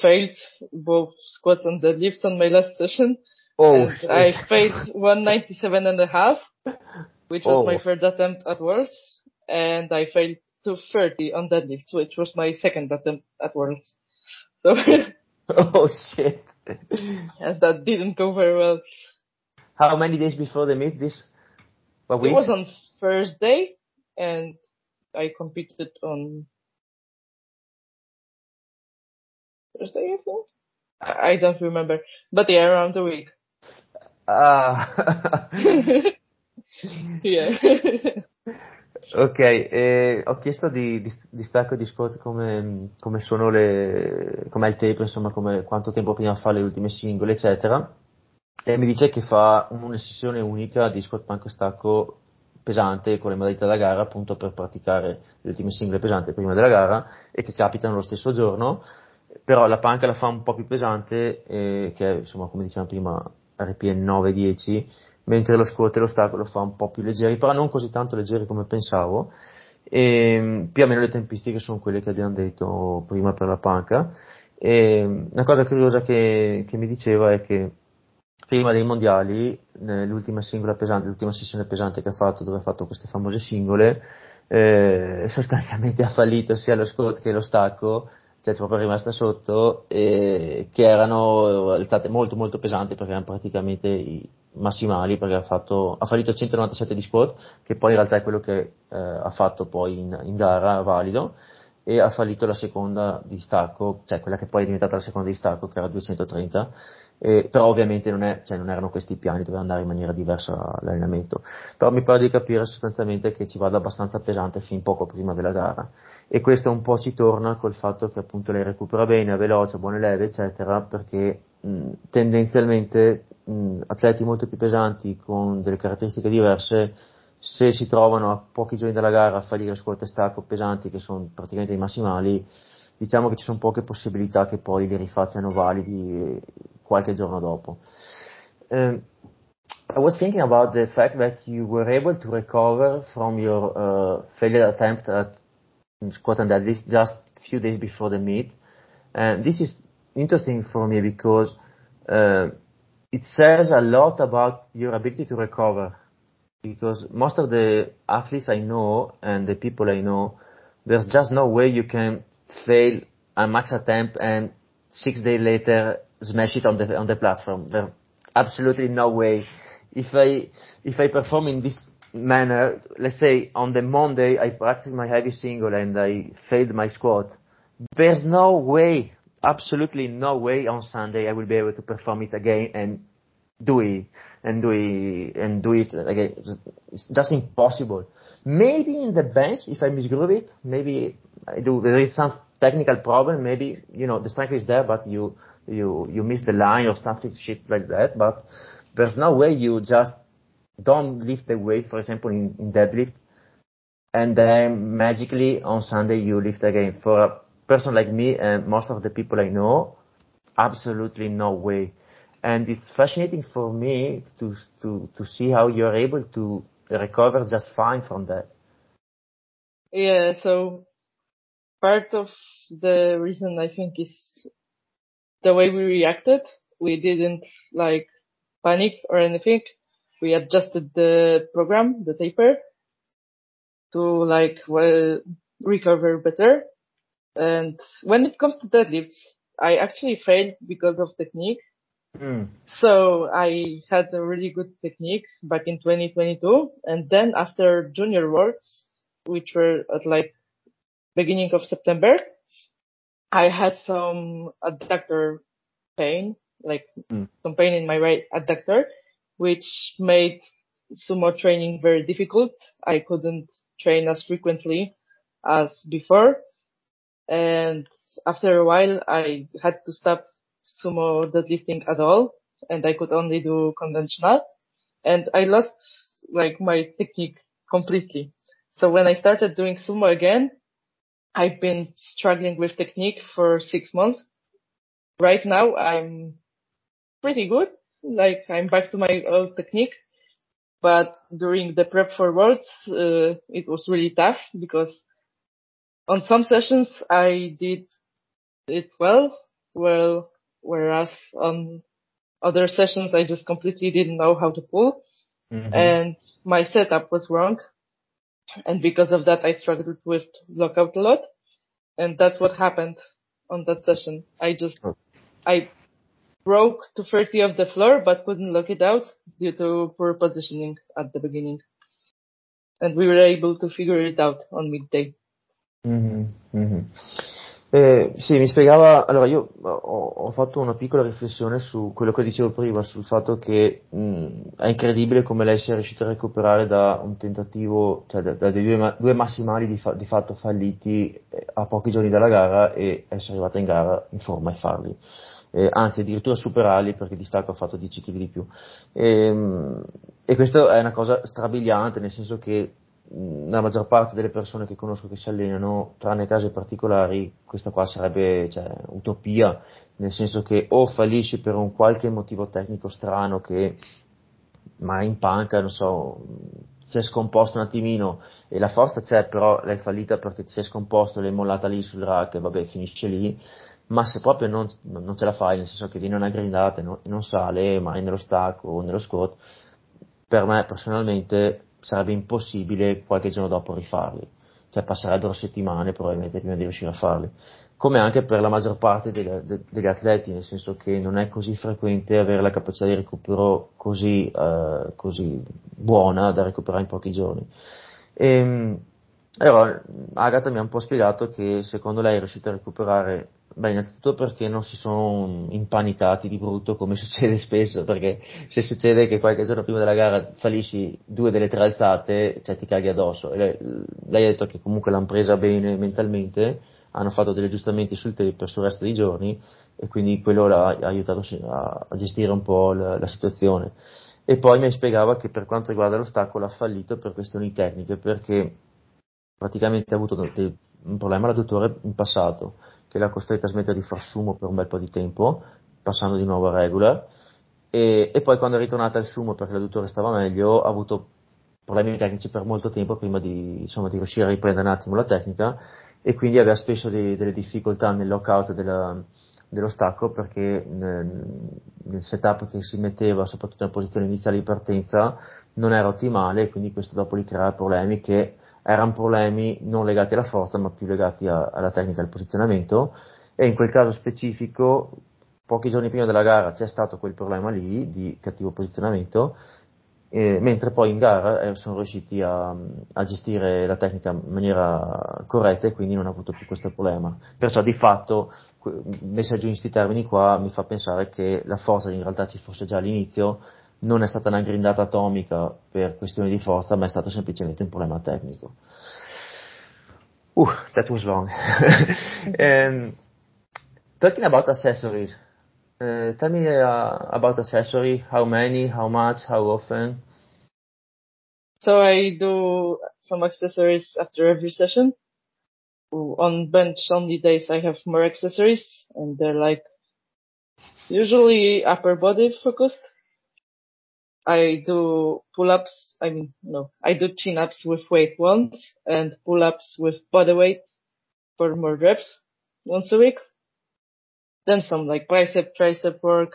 failed both squats and deadlifts on my last session. Oh, I failed 197 and a half which was oh. my third attempt at Worlds, and I failed to 30 on deadlifts, which was my second attempt at Worlds. So. oh shit. yeah, that didn't go very well. How many days before the meet? This? It was on Thursday, and I competed on Thursday, I think. I don't remember, but yeah, around the week. Ah. Uh, yeah. ok, eh, ho chiesto di, di, di stacco di Scott come, come sono le, com'è il tape, insomma, come, quanto tempo prima fa le ultime singole, eccetera. E mi dice che fa una sessione unica di squat panco stacco pesante con le modalità da gara appunto per praticare le ultime singole pesanti prima della gara e che capitano lo stesso giorno però la panca la fa un po' più pesante eh, che è insomma come dicevamo prima RPN 9-10 mentre lo squat e l'ostacolo fa un po' più leggeri, però non così tanto leggeri come pensavo. E, più o meno le tempistiche sono quelle che abbiamo detto prima per la panca. E, una cosa curiosa che, che mi diceva è che prima dei mondiali, l'ultima singola pesante, l'ultima sessione pesante che ha fatto, dove ha fatto queste famose singole, eh, sostanzialmente ha fallito sia lo squat che lo stacco, cioè proprio rimasta sotto, eh, che erano state molto molto pesanti perché erano praticamente i, massimali perché ha, fatto, ha fallito 197 di squat, che poi in realtà è quello che eh, ha fatto poi in, in, gara valido, e ha fallito la seconda di stacco, cioè quella che poi è diventata la seconda di stacco, che era 230, eh, però ovviamente non, è, cioè non, erano questi i piani, doveva andare in maniera diversa l'allenamento. Però mi pare di capire sostanzialmente che ci vada abbastanza pesante fin poco prima della gara. E questo un po' ci torna col fatto che appunto lei recupera bene, è veloce, buone leve, eccetera, perché tendenzialmente mh, atleti molto più pesanti con delle caratteristiche diverse se si trovano a pochi giorni dalla gara a fallire squat e stacco pesanti che sono praticamente i massimali, diciamo che ci sono poche possibilità che poi li rifacciano validi qualche giorno dopo. Um, I was thinking about the fact that you were able to recover from your uh, failed attempt at squat and deadlift just a few days before the meet. And this is interesting for me because uh, it says a lot about your ability to recover because most of the athletes I know and the people I know, there's just no way you can fail a max attempt and six days later smash it on the on the platform. There's absolutely no way. If I if I perform in this manner, let's say on the Monday I practice my heavy single and I failed my squat, there's no way, absolutely no way on Sunday I will be able to perform it again and do it and do it and do it again. It's just impossible. Maybe in the bench, if I misgroove it, maybe I do. There is some technical problem. Maybe you know the strength is there, but you you you miss the line or something shit like that. But there's no way you just don't lift the weight, for example, in, in deadlift, and then magically on Sunday you lift again. For person like me and most of the people I know, absolutely no way and it's fascinating for me to to to see how you're able to recover just fine from that. Yeah, so part of the reason I think is the way we reacted. We didn't like panic or anything. We adjusted the program, the taper, to like well recover better. And when it comes to deadlifts, I actually failed because of technique Mm. So I had a really good technique back in 2022. And then after junior worlds, which were at like beginning of September, I had some adductor pain, like mm. some pain in my right adductor, which made sumo training very difficult. I couldn't train as frequently as before. And after a while, I had to stop sumo deadlifting at all and I could only do conventional and I lost like my technique completely. So when I started doing sumo again, I've been struggling with technique for six months. Right now I'm pretty good. Like I'm back to my old technique. But during the prep for worlds, uh, it was really tough because on some sessions I did it well. Well, whereas on other sessions I just completely didn't know how to pull mm-hmm. and my setup was wrong. And because of that I struggled with lockout a lot. And that's what happened on that session. I just, oh. I broke to 30 of the floor but couldn't lock it out due to poor positioning at the beginning. And we were able to figure it out on midday. Mm-hmm. Mm-hmm. Eh, sì, mi spiegava, allora io ho, ho, fatto una piccola riflessione su quello che dicevo prima, sul fatto che mh, è incredibile come lei sia riuscita a recuperare da un tentativo, cioè da, da due, due massimali di, fa, di, fatto falliti eh, a pochi giorni dalla gara e essere arrivata in gara in forma e farli. Eh, anzi addirittura superarli perché di stacco ha fatto 10 kg di più. E, ehm, e questo è una cosa strabiliante, nel senso che la maggior parte delle persone che conosco che si allenano, tranne casi particolari, questa qua sarebbe cioè, utopia, nel senso che o fallisci per un qualche motivo tecnico strano che ma in panca, non so, si è scomposto un attimino e la forza c'è, però l'hai fallita perché ti sei scomposto, l'hai mollata lì sul rack e vabbè finisce lì, ma se proprio non, non ce la fai, nel senso che viene una grindata e non, non sale mai nello stacco o nello squat, per me personalmente sarebbe impossibile qualche giorno dopo rifarli, cioè passerebbero settimane probabilmente prima di riuscire a farli. come anche per la maggior parte degli, degli, atleti, nel senso che non è così frequente avere la capacità di recupero così, eh, così buona da recuperare in pochi giorni. E, ehm, allora, Agatha mi ha un po' spiegato che secondo lei è riuscita a recuperare, beh, innanzitutto perché non si sono impanicati di brutto come succede spesso, perché se succede che qualche giorno prima della gara fallisci due delle tre alzate, cioè ti caghi addosso. Lei, lei, ha detto che comunque l'hanno presa bene mentalmente hanno fatto degli aggiustamenti sul tape sul resto dei giorni e quindi quello l'ha aiutato a, a gestire un po' la, la, situazione. E poi mi spiegava che per quanto riguarda l'ostacolo ha fallito per questioni tecniche perché praticamente ha avuto un problema l'adduttore in passato che l'ha costretta a smettere di far sumo per un bel po' di tempo passando di nuovo a regular. E, e poi quando è ritornata al sumo perché l'adduttore stava meglio ha avuto problemi tecnici per molto tempo prima di, insomma, di riuscire a riprendere un attimo la tecnica e quindi aveva spesso dei, delle difficoltà nel lockout della, dell'ostacolo perché nel, nel, setup che si metteva, soprattutto nella posizione iniziale di partenza, non era ottimale e quindi questo dopo gli creava problemi che erano problemi non legati alla forza ma più legati a, alla tecnica del posizionamento e in quel caso specifico pochi giorni prima della gara c'è stato quel problema lì di cattivo posizionamento eh, mentre poi in gara eh, sono riusciti a, a, gestire la tecnica in maniera corretta e quindi non ha avuto più questo problema. Perciò di fatto, messa giù in questi termini qua, mi fa pensare che la forza in realtà ci fosse già all'inizio, non è stata una grindata atomica per questioni di forza, ma è stato semplicemente un problema tecnico. Uh, that was long. um, talking about accessories, uh, tell me uh, about accessory. How many? How much? How often? So I do some accessories after every session. On bench only days I have more accessories and they're like usually upper body focused. I do pull-ups, I mean, no, I do chin-ups with weight once and pull-ups with body weight for more reps once a week. Then some like bicep, tricep work.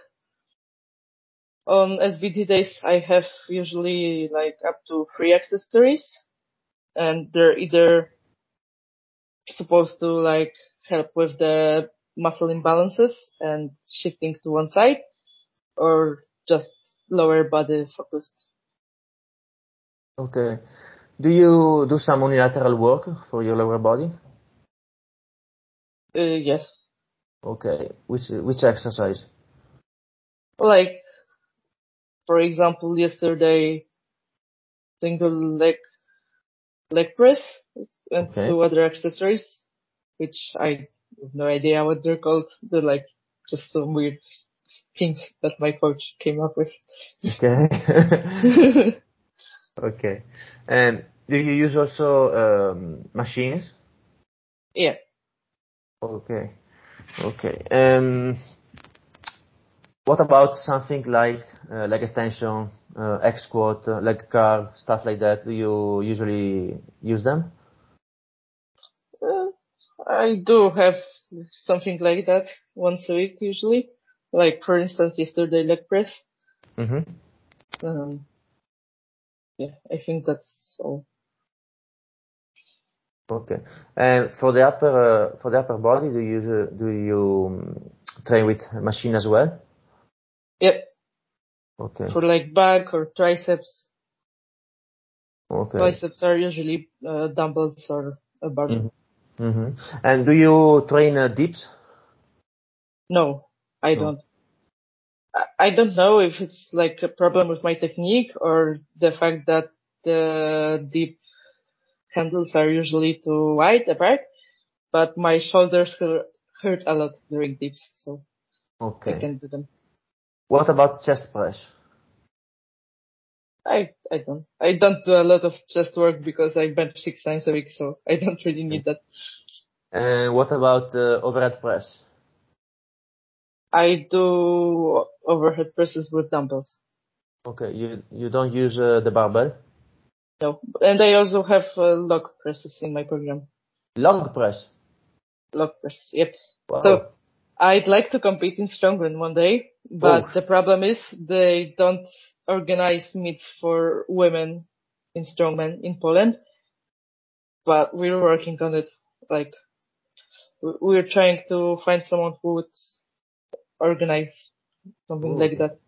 On SBD days, I have usually like up to three accessories and they're either supposed to like help with the muscle imbalances and shifting to one side or just lower body focused. Okay. Do you do some unilateral work for your lower body? Uh, yes. Okay. Which which exercise? Like, for example, yesterday, single leg leg press and okay. two other accessories, which I have no idea what they're called. They're like just some weird things that my coach came up with. Okay. okay. And do you use also um, machines? Yeah. Okay. Okay. Um, what about something like uh, leg extension, uh, X squat, uh, leg curl, stuff like that? Do you usually use them? Uh, I do have something like that once a week usually. Like for instance, yesterday leg press. Mm-hmm. Um, yeah, I think that's all. Okay. And for the upper uh, for the upper body, do you use, uh, do you um, train with machine as well? Yep. Okay. For like back or triceps. Okay. Biceps are usually uh, dumbbells or a bar. Mm-hmm. Mm-hmm. And do you train uh, dips? No, I no. don't. I don't know if it's like a problem with my technique or the fact that the deep handles are usually too wide apart, but my shoulders hurt a lot during dips, so okay. I can do them. What about chest press? I I don't I don't do a lot of chest work because I bench six times a week, so I don't really need that. And what about uh, overhead press? I do overhead presses with dumbbells. Okay, you you don't use uh, the barbell? No, and I also have uh, log presses in my program. Log press? Log press, yep. Wow. So I'd like to compete in strongman one day, but oh. the problem is they don't organize meets for women in strongman in Poland. But we're working on it. Like we're trying to find someone who would organize something Ooh. like that.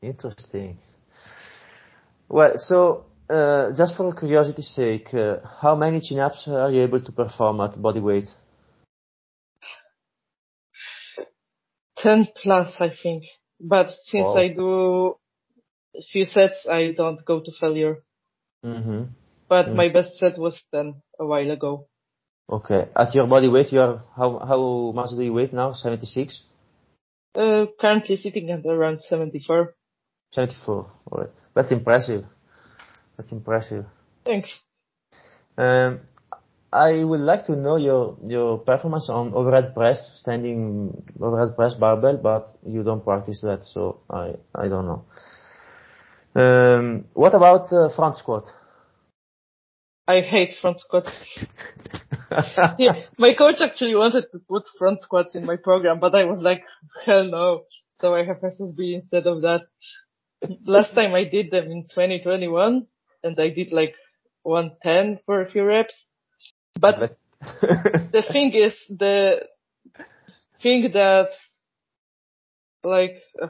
Interesting. Well, so uh, just for curiosity's sake, uh, how many chin-ups are you able to perform at body weight? 10 plus, I think. But since Wow. I do a few sets, I don't go to failure. Mm-hmm. But Mm. my best set was 10 a while ago. Okay. At your body weight, you are how how much do you weigh now? 76, Uh, currently sitting at around 74. 74. All right. That's impressive. That's impressive. Thanks. Um, I would like to know your your performance on overhead press, standing overhead press barbell, but you don't practice that, so I I don't know. Um, what about uh, front squat? I hate front squats. Yeah, my coach actually wanted to put front squats in my program, but I was like, hell no. So I have SSB instead of that. Last time I did them in 2021 and I did like 110 for a few reps. But the thing is, the thing that like, uh,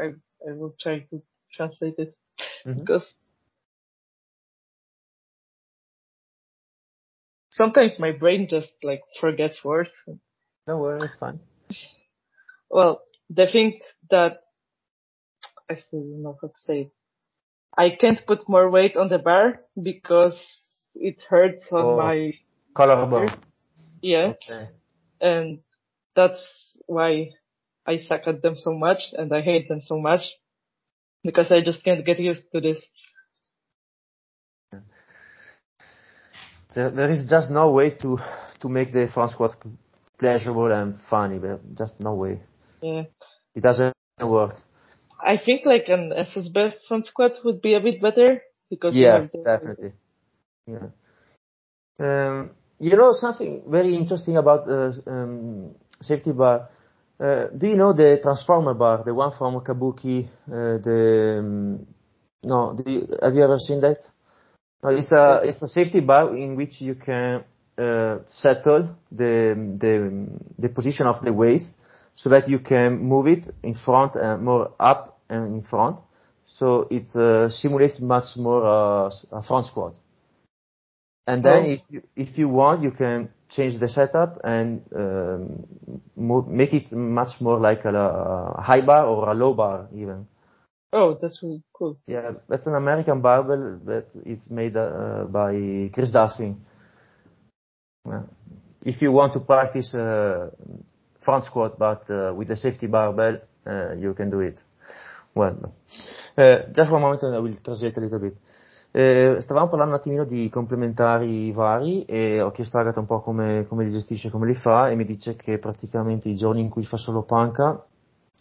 I, I will try to translate it Mhm. because sometimes my brain just like forgets words. No worries, it's fine. Well, the thing that I still don't know how to say it. I can't put more weight on the bar because it hurts on Oh. my Collarbone. yeah, Okay. and that's why I suck at them so much and I hate them so much because I just can't get used to this. There, there is just no way to to make the front squat pleasurable and funny. But just no way. Yeah. It doesn't work. I think like an SSB front squat would be a bit better because you Yeah, have the, definitely. Yeah. Um, you know something very interesting about uh, um, safety bar. Uh, do you know the transformer bar, the one from Kabuki? Uh, the um, no, do you, have you ever seen that? No, it's a it's a safety bar in which you can uh, settle the the the position of the waist so that you can move it in front and more up and in front. So it uh, simulates much more uh, a front squat. And then Oh. if you, if you want, you can change the setup and um, move, make it much more like a, a high bar or a low bar even. Oh, that's really cool. Yeah, that's an American barbell that is made uh, by Chris Duffy. Yeah. If you want to practice uh, front squat but uh, with a safety barbell, uh, you can do it. Well, uh, just one moment and I will translate a little bit. Eh, stavamo parlando un attimino di complementari vari e ho chiesto a Agatha un po' come, come li gestisce, come li fa e mi dice che praticamente i giorni in cui fa solo panca,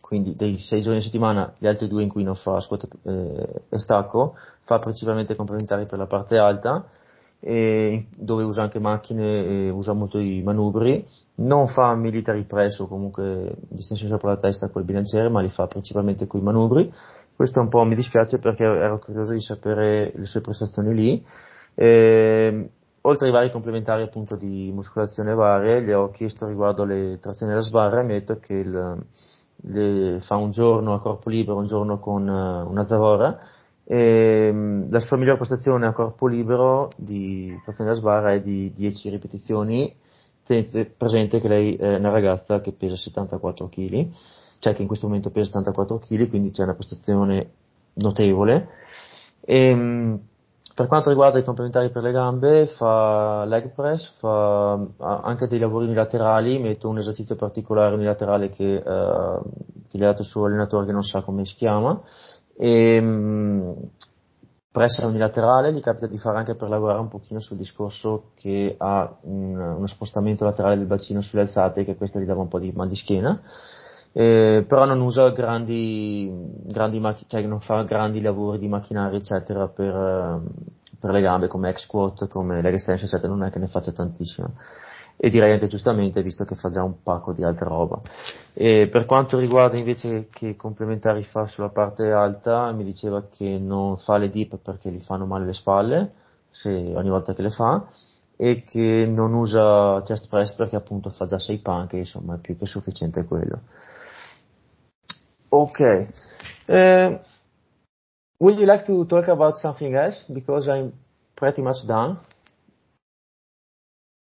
quindi dei sei giorni a settimana, gli altri due in cui non fa squat eh, e stacco, fa principalmente complementari per la parte alta, e dove usa anche macchine e usa molto i manubri, non fa military press o comunque distensione sopra la testa col bilanciere, ma li fa principalmente con i manubri. Questo un po' mi dispiace perché ero curioso di sapere le sue prestazioni lì. E, oltre ai vari complementari appunto di muscolazione varie, le ho chiesto riguardo le trazioni alla sbarra e mi ha detto che il, le fa un giorno a corpo libero, un giorno con eh, una zavora e mh, la sua migliore prestazione a corpo libero di trazione alla sbarra è di 10 ripetizioni. Tenete presente che lei è una ragazza che pesa 74 kg, cioè che in questo momento pesa 74 kg, quindi c'è una prestazione notevole. E, mh, per quanto riguarda i complementari per le gambe, fa leg press, fa anche dei lavori unilaterali, metto un esercizio particolare unilaterale che, eh, che gli ha dato il suo allenatore che non sa come si chiama, e mh, pressa unilaterale gli capita di fare anche per lavorare un pochino sul discorso che ha un, uno spostamento laterale del bacino sulle alzate, che questo gli dava un po' di mal di schiena. Eh, però non usa grandi, grandi macch- cioè non fa grandi lavori di macchinari eccetera per, ehm, per le gambe come X squat, come leg extension eccetera, non è che ne faccia tantissimo. E direi anche giustamente visto che fa già un pacco di altra roba. E per quanto riguarda invece che complementari fa sulla parte alta, mi diceva che non fa le dip perché gli fanno male le spalle se, ogni volta che le fa e che non usa chest press perché appunto fa già 6 panche, insomma è più che sufficiente quello. Ok. Uh, would you like to talk about something else? Because I'm pretty much done.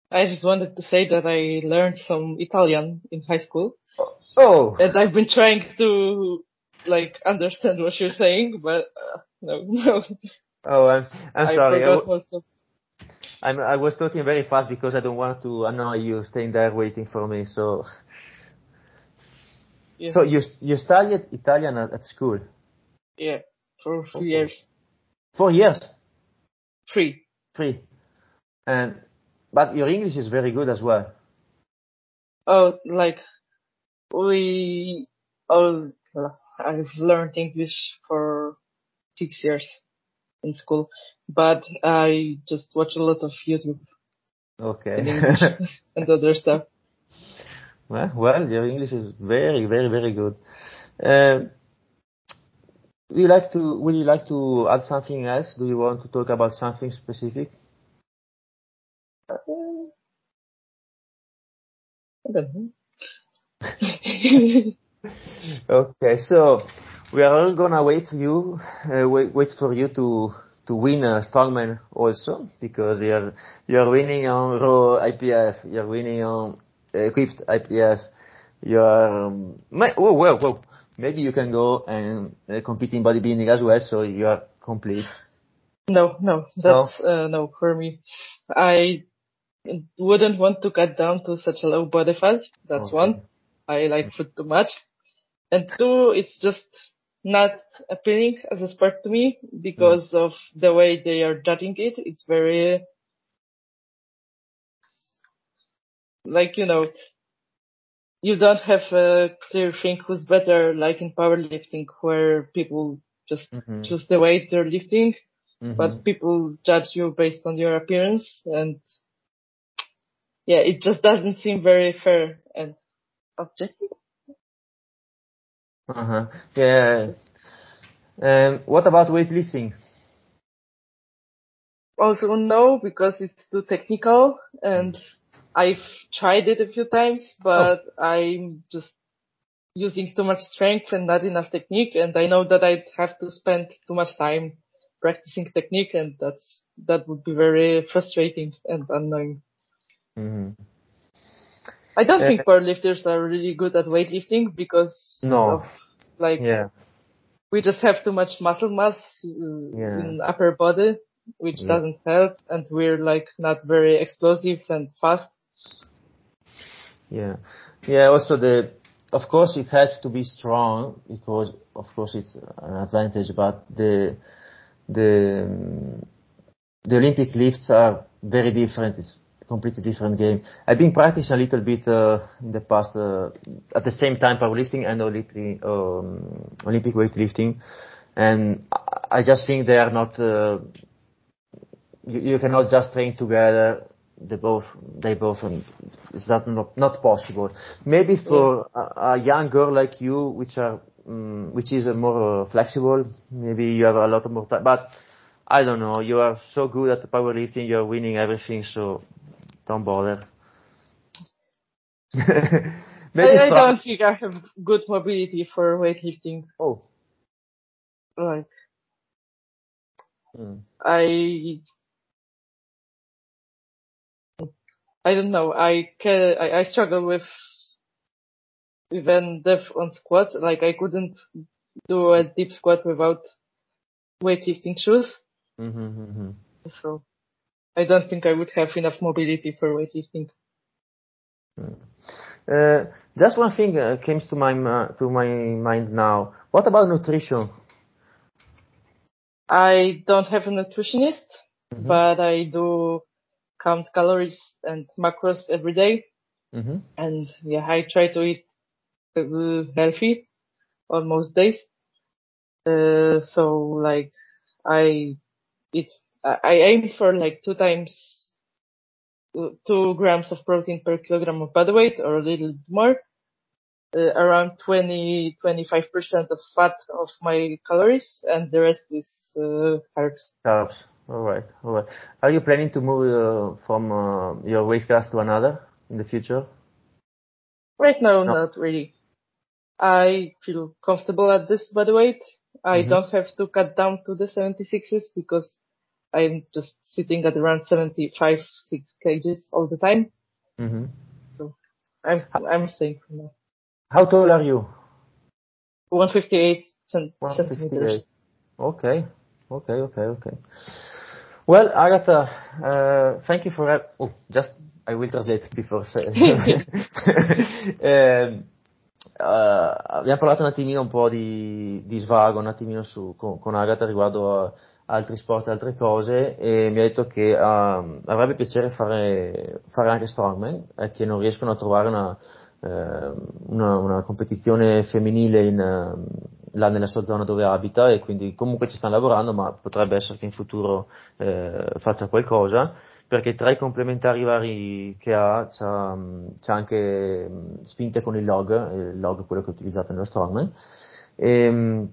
I just wanted to say that I learned some Italian in high school. Oh. And I've been trying to like understand what you're saying, but uh, no, no. Oh, I'm, I'm I sorry. I myself. I'm. I was talking very fast because I don't want to annoy you staying there waiting for me. So, Yeah, so you you studied Italian at, at school yeah, for three Okay. years, four years, three. three, and but your English is very good as well. Oh, like we. Oh, I've learned English for six years in school, but I just watch a lot of YouTube Okay. English and other stuff. Well, well, your English is very, very, very good. Um, would you like to? Would you like to add something else? Do you want to talk about something specific? I don't know. Okay, so we are all gonna wait you, uh, wait, wait for you to to win a strongman also because you're you're winning on raw IPF, you're winning on equipped IPF, you're um, may, whoa whoa whoa maybe you can go and uh, compete in bodybuilding as well, so you are complete. No, no, that's uh, no for me. I wouldn't want to cut down to such a low body fat. That's Okay. one. I like food too much. And two, it's just not appealing as a sport to me because of the way they are judging it. It's very, like, you know, you don't have a clear thing who's better, like in powerlifting, where people just Mhm. choose the weight they're lifting, Mhm. but people judge you based on your appearance and yeah, it just doesn't seem very fair and objective. Uh-huh. Yeah. Um, what about weightlifting? Also no, because it's too technical and I've tried it a few times, but I'm just using too much strength and not enough technique and I know that I'd have to spend too much time practicing technique and that's, that would be very frustrating and annoying. hmm I don't Uh, think powerlifters are really good at weightlifting because No. of like Yeah. we just have too much muscle mass uh, Yeah. in upper body, which Yeah. doesn't help, and we're like not very explosive and fast. Yeah. Yeah, also the, of course it helps to be strong because of course it's an advantage, but the, the, the Olympic lifts are very different. It's a completely different game. I've been practicing a little bit, uh, in the past, uh, at the same time powerlifting and Olympic, um, Olympic weightlifting. And I I just think they are not, uh, you, you cannot just train together. They both, they both, um, it's not, not, not possible. Maybe for a, a young girl like you, which are, um, which is more uh, flexible, maybe you have a lot more time, but I don't know, you are so good at powerlifting, you're winning everything, so don't bother. maybe I, I don't think I have good mobility for weightlifting. Oh. Like Mm. I, I don't know. I can, I, I struggle with even depth on squats. Like I couldn't do a deep squat without weightlifting shoes. Mm-hmm, mm-hmm. So I don't think I would have enough mobility for weightlifting. Uh, just one thing uh, came to my ma- to my mind now. What about nutrition? I don't have a nutritionist, Mhm. but I do count calories and macros every day. Mm-hmm. And yeah, I try to eat uh, healthy on most days. Uh, so like I eat, I aim for like two times, two grams of protein per kilogram of body weight or a little more. Uh, around 20, 25% of fat of my calories and the rest is, uh, carbs. Carbs. All right. All right. Are you planning to move uh, from uh, your weight class to another in the future? Right now, no. not really. I feel comfortable at this body weight. I mm-hmm. don't have to cut down to the 76s because I'm just sitting at around 75, 6 kgs all the time. Mm-hmm. So I'm, I'm staying for now. How tall are you? 158 centimeters. Okay. Okay, okay, okay. Well, Agatha, uh, thank you for that. Oh, just, I will translate before saying. eh, uh, abbiamo parlato un attimino un po' di, di svago, un attimino su, con, con Agatha riguardo a altri sport e altre cose e mi ha detto che uh, avrebbe piacere fare, fare anche strongman e che non riescono a trovare una, uh, una, una competizione femminile in, uh, là nella sua zona dove abita e quindi comunque ci stanno lavorando ma potrebbe essere che in futuro eh, faccia qualcosa perché tra i complementari vari che ha c'ha, c'ha anche spinte con il log, il log quello che ho utilizzato nello Strongman e,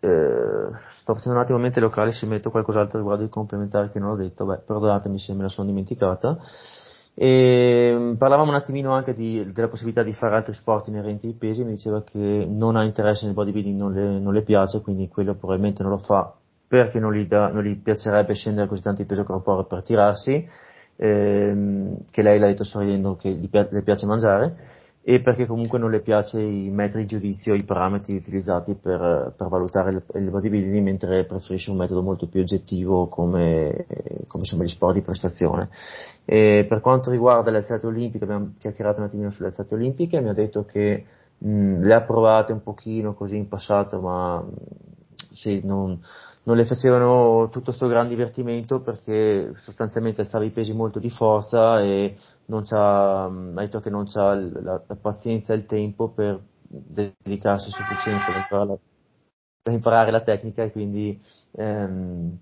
eh, sto facendo un attimo mente locale se metto qualcos'altro riguardo i complementari che non ho detto, beh perdonatemi se me la sono dimenticata e mm, parlavamo un attimino anche di, della possibilità di fare altri sport inerenti ai pesi, mi diceva che non ha interesse nel bodybuilding, non le, non le piace, quindi quello probabilmente non lo fa perché non gli, da, non gli piacerebbe scendere così tanto di peso corporeo per tirarsi, ehm, che lei l'ha detto sorridendo che gli, le piace mangiare, e perché comunque non le piace i metri di giudizio, i parametri utilizzati per, per valutare il, il, bodybuilding, mentre preferisce un metodo molto più oggettivo come, come gli sport di prestazione. E per quanto riguarda le alzate olimpiche, abbiamo chiacchierato un attimino sulle alzate olimpiche, mi ha detto che mh, le ha provate un pochino così in passato, ma sì, non, non le facevano tutto questo gran divertimento perché sostanzialmente alzava i pesi molto di forza e non c'ha, ha detto che non c'ha la, la pazienza e il tempo per dedicarsi sufficiente per imparare, per imparare la tecnica e quindi, ehm,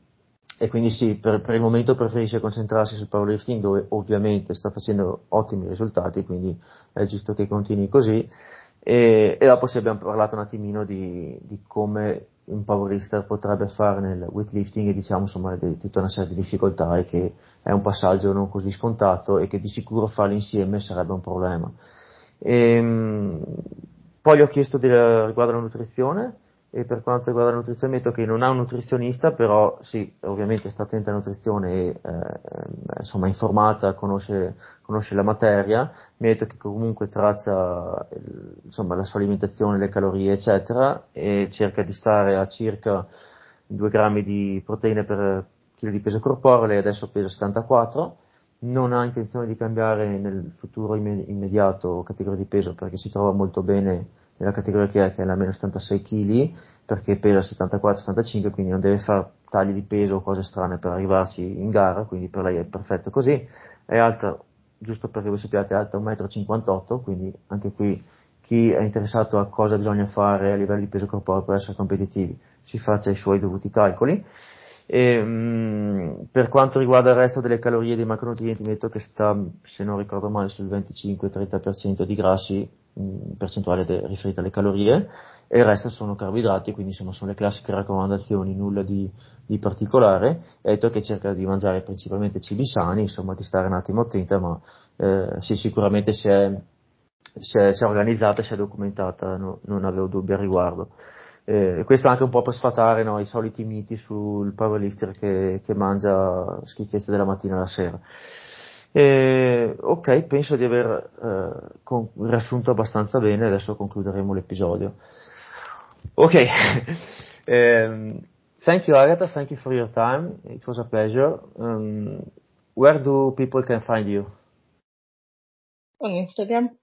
e quindi sì, per, per, il momento preferisce concentrarsi sul powerlifting dove ovviamente sta facendo ottimi risultati, quindi è giusto che continui così. E, e dopo sì abbiamo parlato un attimino di, di come un powerlifter potrebbe fare nel weightlifting e diciamo insomma di tutta una serie di difficoltà e che è un passaggio non così scontato e che di sicuro farlo insieme sarebbe un problema. E, ehm, poi gli ho chiesto di, riguardo alla nutrizione e per quanto riguarda la nutrizione metto che non ha un nutrizionista, però sì, ovviamente sta attenta alla nutrizione e eh, insomma informata, conosce, conosce, la materia, mi ha detto che comunque traccia insomma, la sua alimentazione, le calorie eccetera e cerca di stare a circa 2 grammi di proteine per chilo di peso corporeo, lei adesso pesa 74, non ha intenzione di cambiare nel futuro immediato categoria di peso perché si trova molto bene nella categoria che è, che è la meno 76 kg, perché pesa 74-75, quindi non deve fare tagli di peso o cose strane per arrivarci in gara, quindi per lei è perfetto così. È alta, giusto perché voi sappiate, è alta 1,58 m, quindi anche qui chi è interessato a cosa bisogna fare a livello di peso corporeo per essere competitivi si faccia i suoi dovuti calcoli. E, mh, mm, per quanto riguarda il resto delle calorie e dei macronutrienti, metto che sta, se non ricordo male, sul 25-30% di grassi, mh, percentuale de- riferita alle calorie, e il resto sono carboidrati, quindi insomma sono le classiche raccomandazioni, nulla di, di particolare. È detto che cerca di mangiare principalmente cibi sani, insomma di stare un attimo attenta, ma eh, sì, sicuramente si è, si è, si è organizzata, si è documentata, no, non avevo dubbi al riguardo. Eh, questo anche un po' per sfatare no, i soliti miti sul powerlifter che, che mangia schifezze della mattina alla sera. Eh, ok, penso di aver eh, con, riassunto abbastanza bene, adesso concluderemo l'episodio. Ok, um, thank you Agatha, thank you for your time, it was a pleasure. Um, where do people can find you? On Instagram.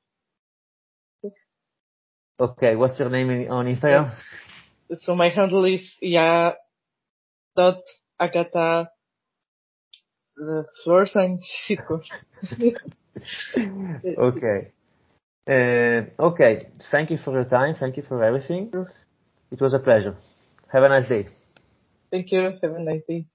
Okay, what's your name on Instagram? So my handle is yeah dot the floor sign okay. Uh, okay. Thank you for your time. Thank you for everything. It was a pleasure. Have a nice day. Thank you. Have a nice day.